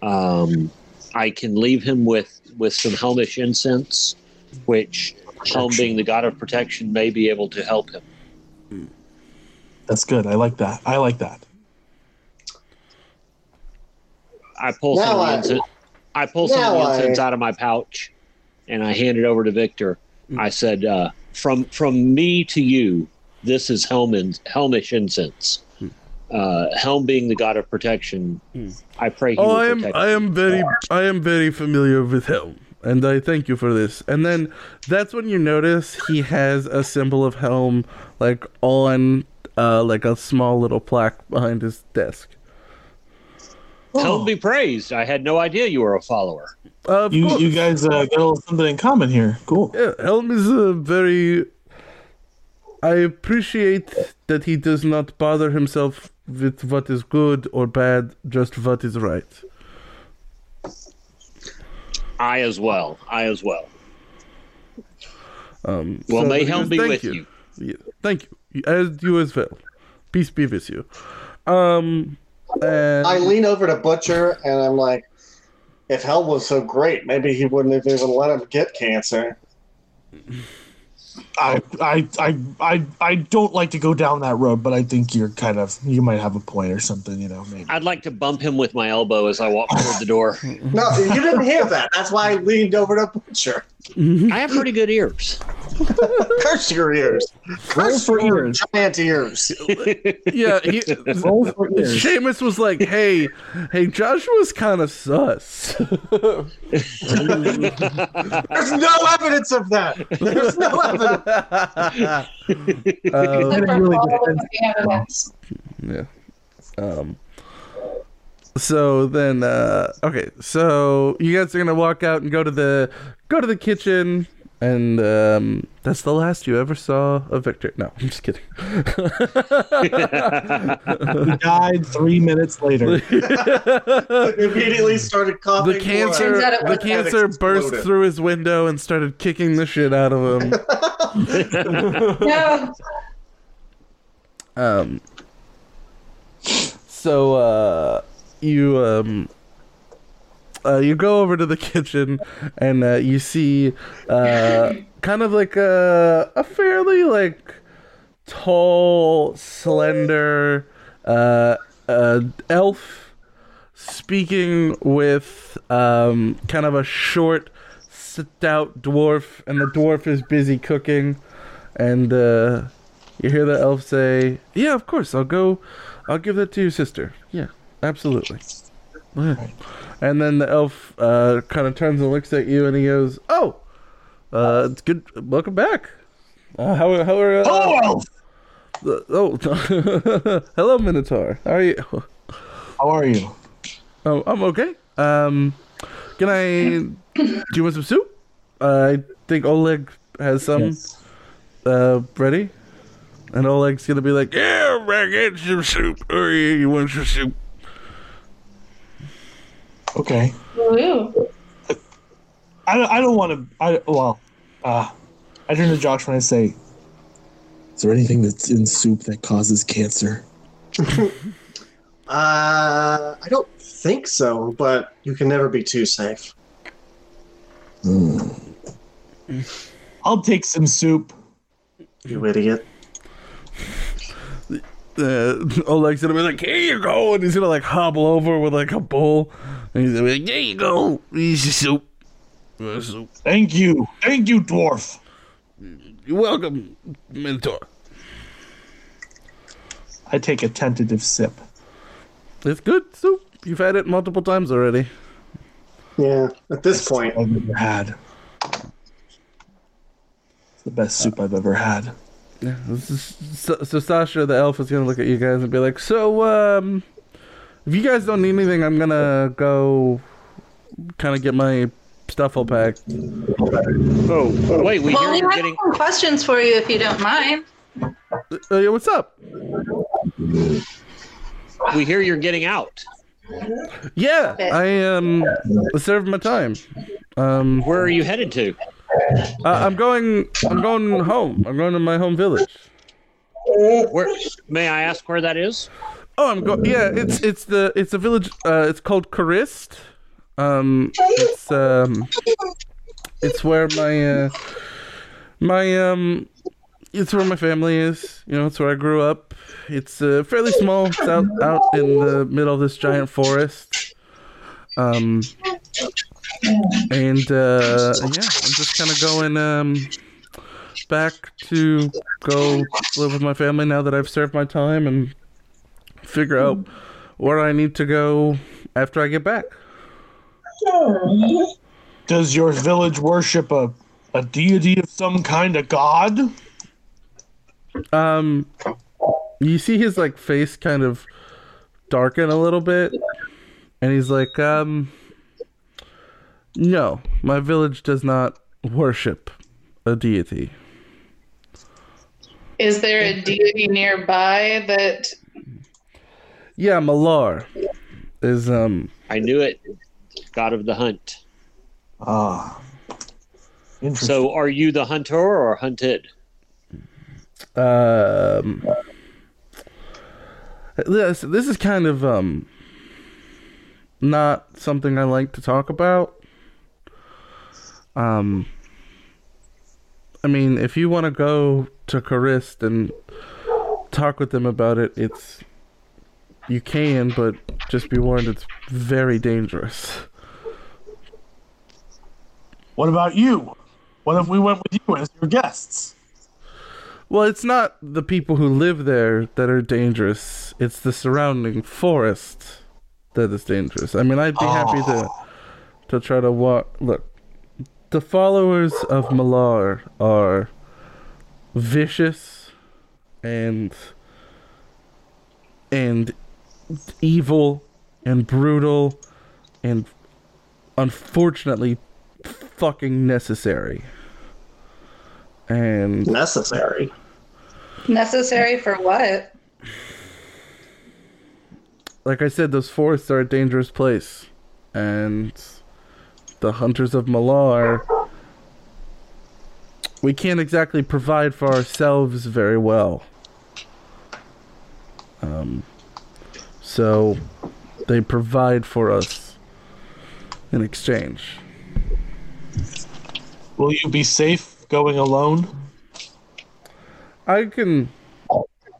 Um, I can leave him with with some Helmish incense, which Helm, being the god of protection, may be able to help him. That's good. I like that. I like that. I pull Now some I- incense. I pull some of incense I- out of my pouch, and I hand it over to Victor. I said, uh, "From from me to you, this is Helm's Helmish incense. Uh, Helm being the god of protection, I pray he Oh, will I am I am very I am very familiar with Helm, and I thank you for this. And then that's when you notice he has a symbol of Helm like on uh, like a small little plaque behind his desk. Helm be praised. I had no idea you were a follower. Uh, You course. you guys uh, got a little something in common here. Cool. Yeah, Helm is a very. I appreciate that he does not bother himself with what is good or bad, just what is right. I as well. I as well. Um, Well, so may yes, Helm be thank with you. you. Yeah, thank you, as you as well. Peace be with you. Um, and I lean over to Butcher and I'm like, if Helm was so great, maybe he wouldn't have even let him get cancer. I, I I I I don't like to go down that road, but I think you're kind of you might have a point or something. You know, maybe. I'd like to bump him with my elbow as I walk toward the door. No, you didn't hear that. That's why I leaned over to Butcher. Mm-hmm. I have pretty good ears. Curse your ears. Curse for your ears. giant ears. yeah, he, Roll for ears. Seamus was like, "Hey, hey, Joshua's kind of sus." There's no evidence of that. There's no evidence. um, really all good of the evidence. Yeah. Um. So then, uh, okay. So you guys are gonna walk out and go to the go to the kitchen, and um, that's the last you ever saw of Victor. No, I'm just kidding. He died three minutes later. Immediately started coughing. the cancer, Turns out it the cancer burst Exploded. through his window and started kicking the shit out of him. No, Um. So uh, you um. Uh, you go over to the kitchen and uh, you see uh, kind of like a a fairly like tall, slender uh, elf speaking with um, kind of a short, stout dwarf, and the dwarf is busy cooking, and uh, you hear the elf say, "Yeah, of course, I'll go. I'll give that to your sister. Yeah, absolutely." Yeah. And then the elf uh, kind of turns and looks at you, and he goes, "Oh, uh, it's good. Welcome back. Uh, how how are? Uh, Oh, uh, oh, hello, Minotaur. How are you? how are you? Oh, I'm okay. Um, can I? do you want some soup? I think Oleg has some Yes. uh ready, and Oleg's gonna be like, "Yeah, I get some soup. Oh yeah, you want some soup?" Okay. Ooh. I don't, I don't want to. I well, uh, I turn to Josh when I say, "Is there anything that's in soup that causes cancer?" Uh, I don't think so, but you can never be too safe. I'll take some soup. You idiot. Uh, Oleg's gonna be like, "Here you go," and he's gonna like hobble over with like a bowl, and he's like, "There you go, here's your soup." Soup. Thank you. Thank you, dwarf. You're welcome, mentor. I take a tentative sip. It's good soup. You've had it multiple times already. Yeah, at this point, I've ever had. It's the best soup I've ever had. Yeah, this is, so, so Sasha the elf is gonna look at you guys and be like, "So, um, if you guys don't need anything, I'm gonna go, kind of get my stuff all packed." Oh, wait, we Well, hear we you're have getting. some questions for you if you don't mind. Uh, yeah, what's up? We hear you're getting out. Yeah, Okay. I um served my time. Um, Where are you headed to? uh, I'm going. I'm going home. I'm going to my home village. Where? May I ask where that is? Oh, I'm going. Yeah, it's it's the it's a village. Uh, it's called Karist. Um, it's um, it's where my uh, my um, it's where my family is. You know, it's where I grew up. It's uh, fairly small. It's out out in the middle of this giant forest. Um, and uh, yeah, I'm just kind of going um back to go live with my family now that I've served my time and figure out where I need to go after I get back. Does your village worship a, a deity of some kind, a god? Um, you see his like face kind of darken a little bit, and he's like, um, no, my village does not worship a deity. Is there a deity nearby that Yeah, Malar is um I knew it. God of the hunt. Ah. Interesting. So, are you the hunter or hunted? um this this is kind of um not something I like to talk about. Um I mean, if you want to go to Karist and talk with them about it, it's you can, but just be warned it's very dangerous. what about you? What if we went with you as your guests? Well, it's not the people who live there that are dangerous. It's the surrounding forest that is dangerous. I mean, I'd be happy to ah. to try to walk. Look, the followers of Malar are vicious and and evil and brutal and unfortunately fucking necessary. And necessary. necessary for what? like I said, those forests are a dangerous place, and the hunters of Malar, we can't exactly provide for ourselves very well. Um, so they provide for us in exchange. Will you be safe going alone? I can,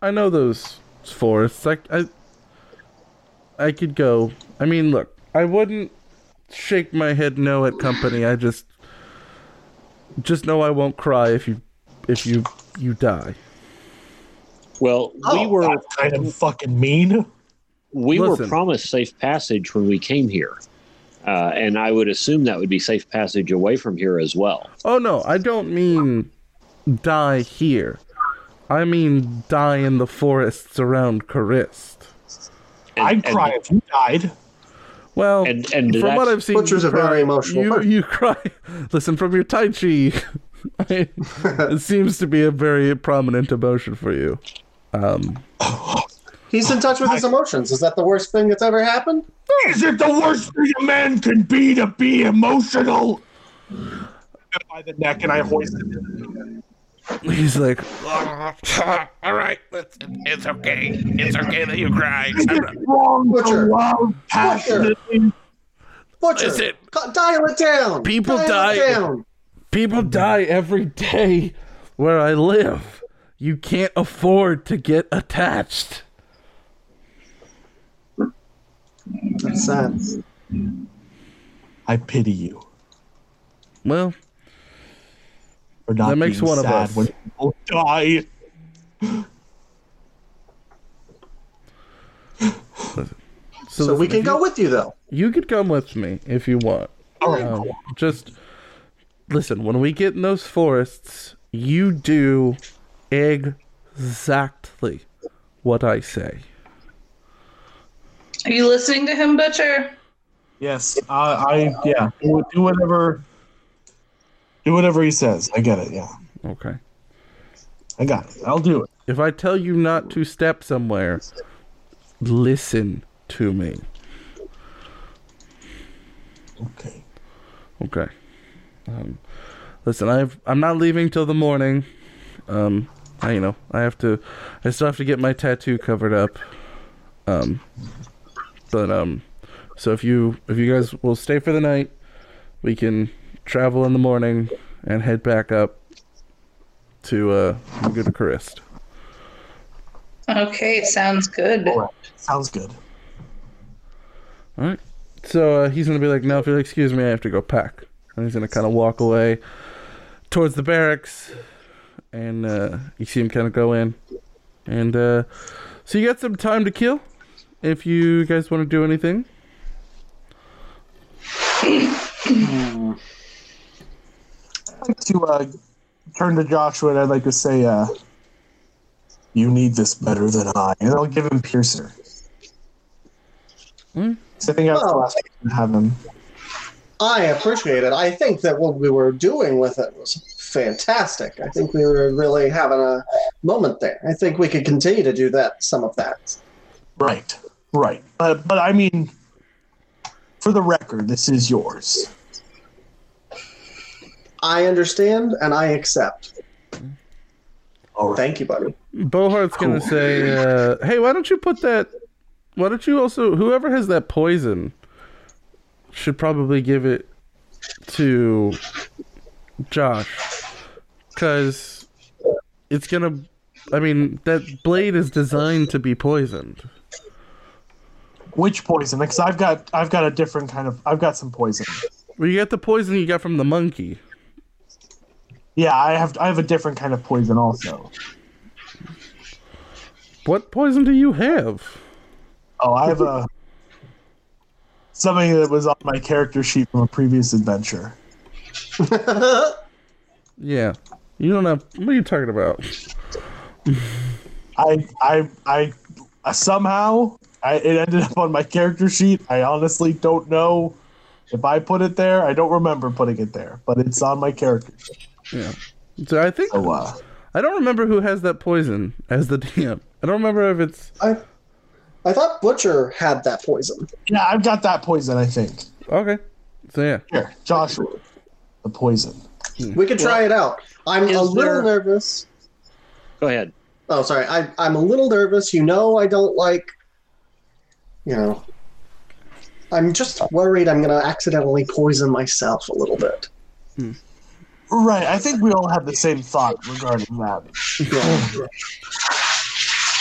I know those forests. I, I, I could go. I mean, look, I wouldn't shake my head no at company. I just, just know I won't cry if you, if you, you die. Well, we Oh, were That's kind of fucking mean. We were promised safe passage when we came here, uh, and I would assume that would be safe passage away from here as well. Oh no, I don't mean die here. I mean die in the forests around Karist. And- I'd and- cry if you died. Well, And and from what I've seen, Butcher's you a very cry- emotional You, you cry. Listen, from your tai chi, it seems to be a very prominent emotion for you. Um, He's in touch with his emotions. Is that the worst thing that's ever happened? Is it the worst thing a man can be to be emotional? By the neck, and I hoist him. he's like, "Oh, all right, it's, it's okay. It's okay that you cry. I'm not- Wrong Butcher. to love passionately. Butcher, Listen. co- dial it down. People dial die- down. People die every day where I live. You can't afford to get attached. That's sad. I pity you Well, for not That makes one of us. when people die. so, So we can if go with you though. You could come with me if you want. All right, Um, just listen. When we get in those forests, you do exactly what I say. Are you listening to him, Butcher? Yes, I, I yeah, do, do whatever, do whatever he says. I get it. Yeah, Okay. I got it. I'll do it. If I tell you not to step somewhere, listen to me. Okay. Okay. Um, listen, I've I'm not leaving till the morning. Um, I you know I have to, I still have to get my tattoo covered up. Um, but um, so if you if you guys will stay for the night, we can travel in the morning and head back up to uh go to Karist. Okay, sounds good. All right. Sounds good. All right. So uh, he's gonna be like, "No, if you'll excuse me, I have to go pack." And he's gonna kind of walk away towards the barracks, and uh, you see him kind of go in, and uh, so you got some time to kill. If you guys want to do anything, I'd like to uh, turn to Joshua and I'd like to say, uh, "You need this better than I," and I'll give him Piercer. Hmm. So I think I was the last person to have him. I appreciate it. I think that what we were doing with it was fantastic. I think we were really having a moment there. I think we could continue to do that. Some of that. Right, right. But but I mean, for the record, this is yours. I understand and I accept. All right. Thank you, buddy. Bohart's gonna Cool. say, uh, "Hey, why don't you put that? Why don't you also whoever has that poison should probably give it to Josh, because it's gonna. I mean, that blade is designed to be poisoned." Which poison? Because I've got I've got a different kind of I've got some poison. Well, you got the poison you got from the monkey. Yeah, I have I have a different kind of poison also. What poison do you have? Oh, I have a something that was on my character sheet from a previous adventure. Yeah, you don't have. What are you talking about? I I I uh, somehow I, it ended up on my character sheet. I honestly don't know if I put it there. I don't remember putting it there, but it's on my character. sheet. Yeah. So I think So uh, I don't remember who has that poison as the DM. I don't remember if it's I, I thought Butcher had that poison. yeah, I've got that poison. I think okay. So yeah, here, Joshua, the poison. We could try it out. I'm is a little there- nervous. Go ahead. Oh, sorry. I, I'm a little nervous. You know, I don't like. You know. I'm just worried I'm going to accidentally poison myself a little bit. Right, I think we all have the same thought regarding that. Yeah.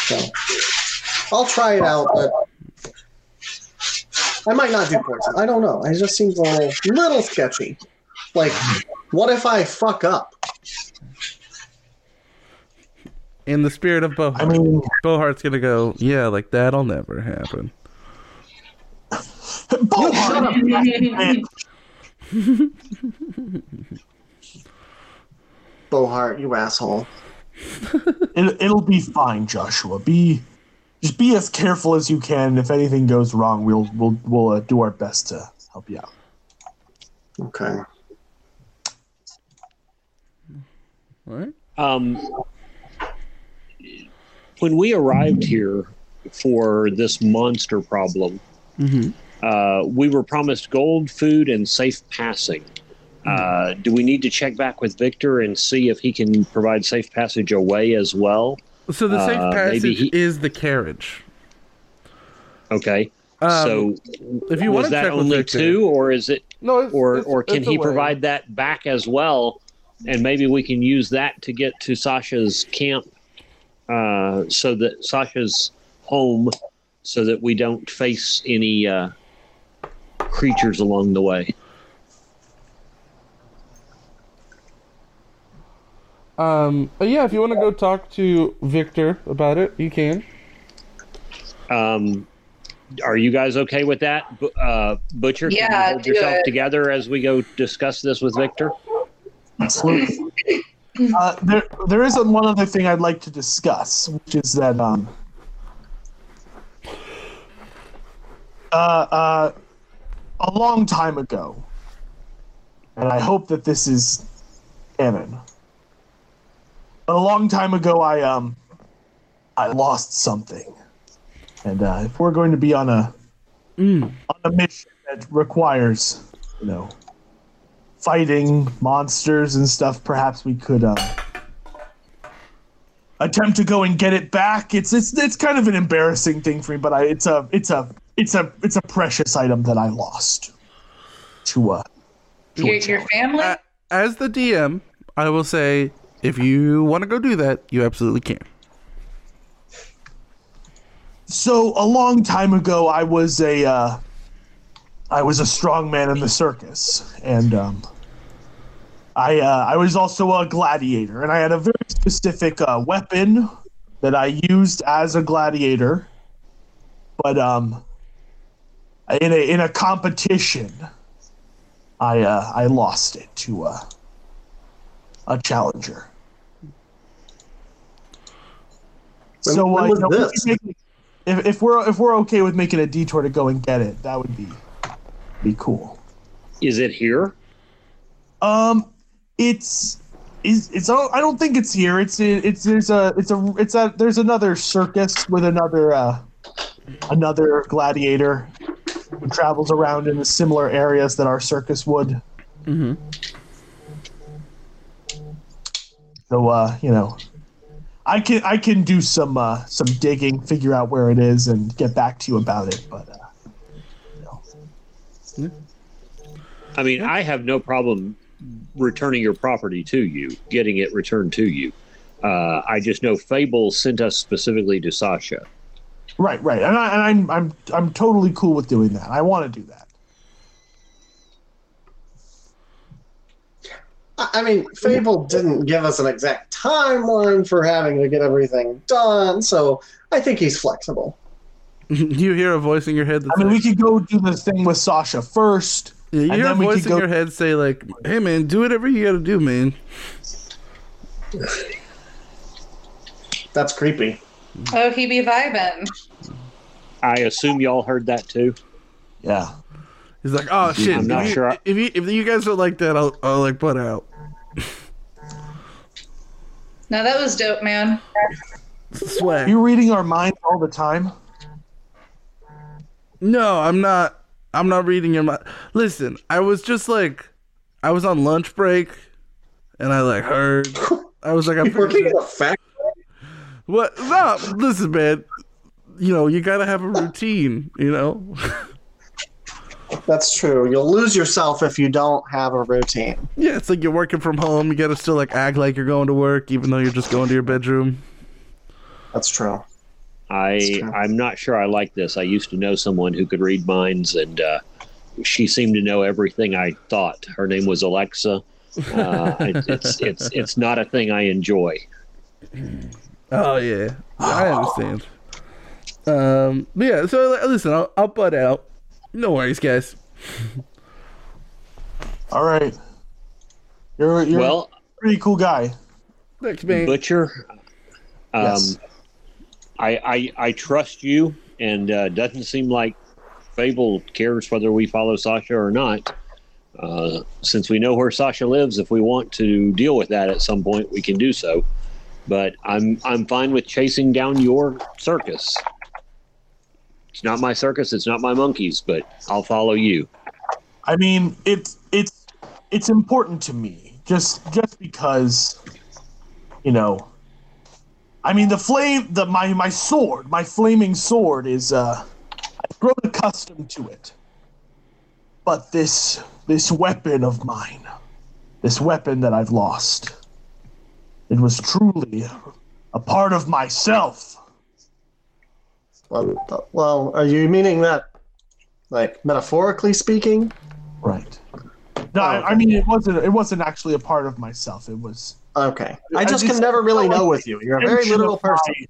so, I'll try it out, but I might not do poison. I don't know. It just seems a little, little sketchy. Like, what if I fuck up? in the spirit of Bohart, I mean, Bohart's gonna go. Yeah, like that'll never happen. Bohart, Bohart, you asshole. it, it'll be fine, Joshua. Be just be as careful as you can. If anything goes wrong, we'll we'll we'll uh, do our best to help you out. Okay. All right. Um, when we arrived here for this monster problem, Mm-hmm. Uh, we were promised gold, food, and safe passing. Uh, do we need to check back with Victor and see if he can provide safe passage away as well? So the safe Uh, maybe passage he- is the carriage. Okay. Um, so if you was want to that check with only Victor- two, or is it, no, it's, or it's- or can he way. provide that back as well? And maybe we can use that to get to Sasha's camp, uh, so that Sasha's home, so that we don't face any uh, creatures along the way. Um, but yeah, if you want to go talk to Victor about it, you can. Um, are you guys okay with that, uh, Butcher? Can you Yeah, hold yourself it. together as we go discuss this with Victor. Absolutely. Uh, there, there is one other thing I'd like to discuss, which is that um, uh, uh, a long time ago, and I hope that this is canon. But a long time ago, I um, I lost something, and uh, if we're going to be on a Mm. on a mission that requires, you know, fighting monsters and stuff, perhaps we could uh, attempt to go and get it back. It's it's it's kind of an embarrassing thing for me, but I it's a it's a it's a it's a precious item that I lost to uh Your, your family? A- As the DM, I will say, if you want to go do that, you absolutely can. So a long time ago, I was a uh, I was a strong man in the circus, and um, I uh, I was also a gladiator, and I had a very specific uh, weapon that I used as a gladiator. But um, in a in a competition, I uh, I lost it to uh, a challenger. When- so when uh, was know, this? make- if, if we're if we're okay with making a detour to go and get it, that would be be cool. Is it here? Um, it's is it's oh, I don't think it's here. It's it's there's a it's a it's a there's another circus with another uh another gladiator who travels around in the similar areas that our circus would. Mm-hmm. So uh, you know, I can I can do some uh some digging, figure out where it is, and get back to you about it. But uh, you know. I mean, I have no problem returning your property to you, getting it returned to you. Uh, I just know Fable sent us specifically to Sasha. Right, right, and, I, and I'm I'm I'm totally cool with doing that. I want to do that. I I mean, Fable didn't give us an exact timeline for having to get everything done, so I think he's flexible. you hear a voice in your head. That's I mean, we like, could go do the thing with Sasha first. yeah, you and hear a voice in go- your head say like, "Hey man, do whatever you got to do, man." That's creepy. Oh, he be vibing. I assume y'all heard that too. Yeah. He's like, "Oh shit! I'm not if, you, sure I- if you if you guys don't like that, I'll I'll like put out." No, that was dope, man. Swag. You reading our minds all the time? No, I'm not. I'm not reading your mind. Listen, I was just like, I was on lunch break, and I like heard. I was like, I'm You're working at a factory. What? No, listen, man. You know, you gotta have a routine. You know. That's true. You'll lose yourself if you don't have a routine. yeah, it's like you're working from home. You gotta still like act like you're going to work, even though you're just going to your bedroom. That's true. I true. I'm not sure I like this. I used to know someone who could read minds, and uh, she seemed to know everything I thought. Her name was Alexa. Uh, it, it's it's it's not a thing I enjoy. Oh yeah, I understand. Um, but yeah. So li- listen, I'll, I'll butt out. No worries, guys. All right. You're you're Well, a pretty cool guy. Thanks, man. Butcher, um, Yes. I, I I trust you, and uh, doesn't seem like Fable cares whether we follow Sasha or not. Uh, since we know where Sasha lives, if we want to deal with that at some point, we can do so. But I'm I'm fine with chasing down your circus. It's not my circus. It's not my monkeys, but I'll follow you. I mean, it's it's it's important to me just just because you know I mean the flame the my my sword, my flaming sword is uh I've grown accustomed to it. But this this weapon of mine, this weapon that I've lost, it was truly a part of myself. Well, well, are you meaning that, like metaphorically speaking? Right. No, I, I mean it wasn't. It wasn't actually a part of myself. It was. Okay. I I just just can never really know with you. You're a very literal person. my-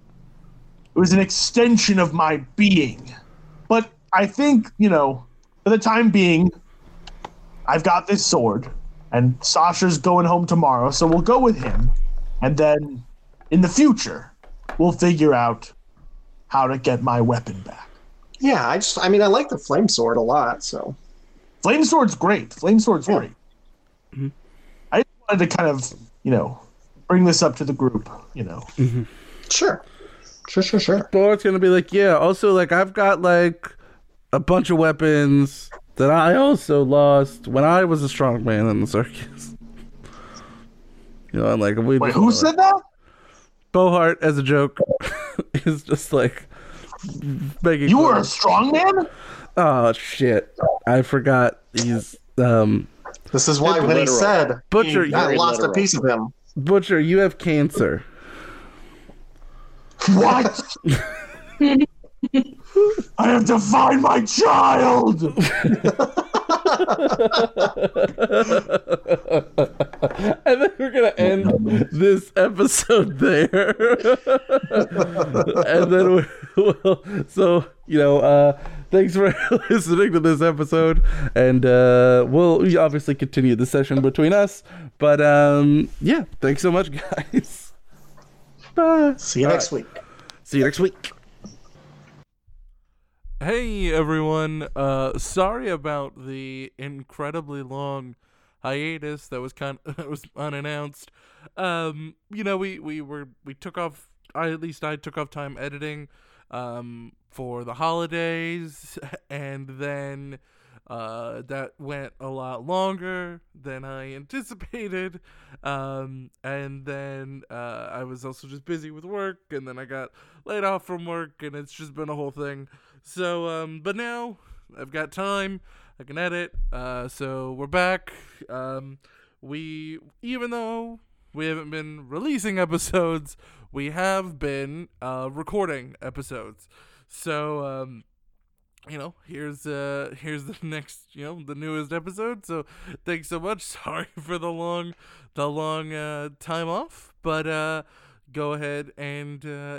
it was an extension of my being. But I think you know, for the time being, I've got this sword, and Sasha's going home tomorrow, so we'll go with him, and then in the future, we'll figure out how to get my weapon back. Yeah, I just, I mean, I like the flame sword a lot. So Flame Sword's great. Flame Sword's Yeah. great. Mm-hmm. I just wanted to kind of, you know, bring this up to the group, you know. Mm-hmm. sure, sure, sure, sure. Thor's gonna be like, yeah. Also, like, I've got like a bunch of weapons that I also lost when I was a strong man in the circus. You know, I'm like, we Wait, who said that? Bohart as a joke is just like making. You were a strong man? Oh shit! I forgot. He's um This is why when he said Butcher. I You, Very lost a piece of him. Butcher, you have cancer. What? I have to find my child. I think we're gonna end this episode there, and then we- we'll. So you know, uh, thanks for listening to this episode, and uh, we'll obviously continue the session between us. But um, yeah, thanks so much, guys. Bye. See you All next right. week. See you next week. Hey everyone, uh sorry about the incredibly long hiatus that was kind that was unannounced. Um you know, we we were we took off I at least I took off time editing um for the holidays and then uh that went a lot longer than I anticipated. Um and then uh I was also just busy with work and then I got laid off from work and it's just been a whole thing. So um but now I've got time. I can edit. Uh so we're back. Um we even though we haven't been releasing episodes, we have been uh recording episodes. So um you know, here's uh here's the next, you know, the newest episode. So thanks so much. Sorry for the long the long uh time off, but uh go ahead and uh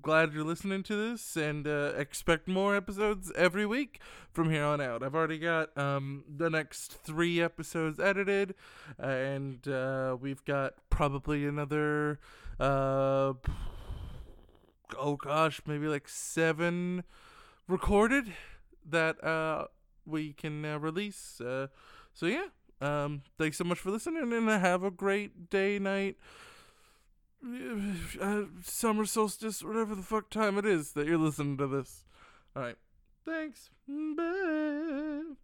glad you're listening to this and uh expect more episodes every week from here on out. I've already got um the next 3 episodes edited and uh we've got probably another uh oh gosh, maybe like 7 recorded that uh we can uh, release. Uh, so yeah, um, thanks so much for listening, and have a great day, night, uh, summer solstice, whatever the fuck time it is that you're listening to this. All right, thanks. Bye.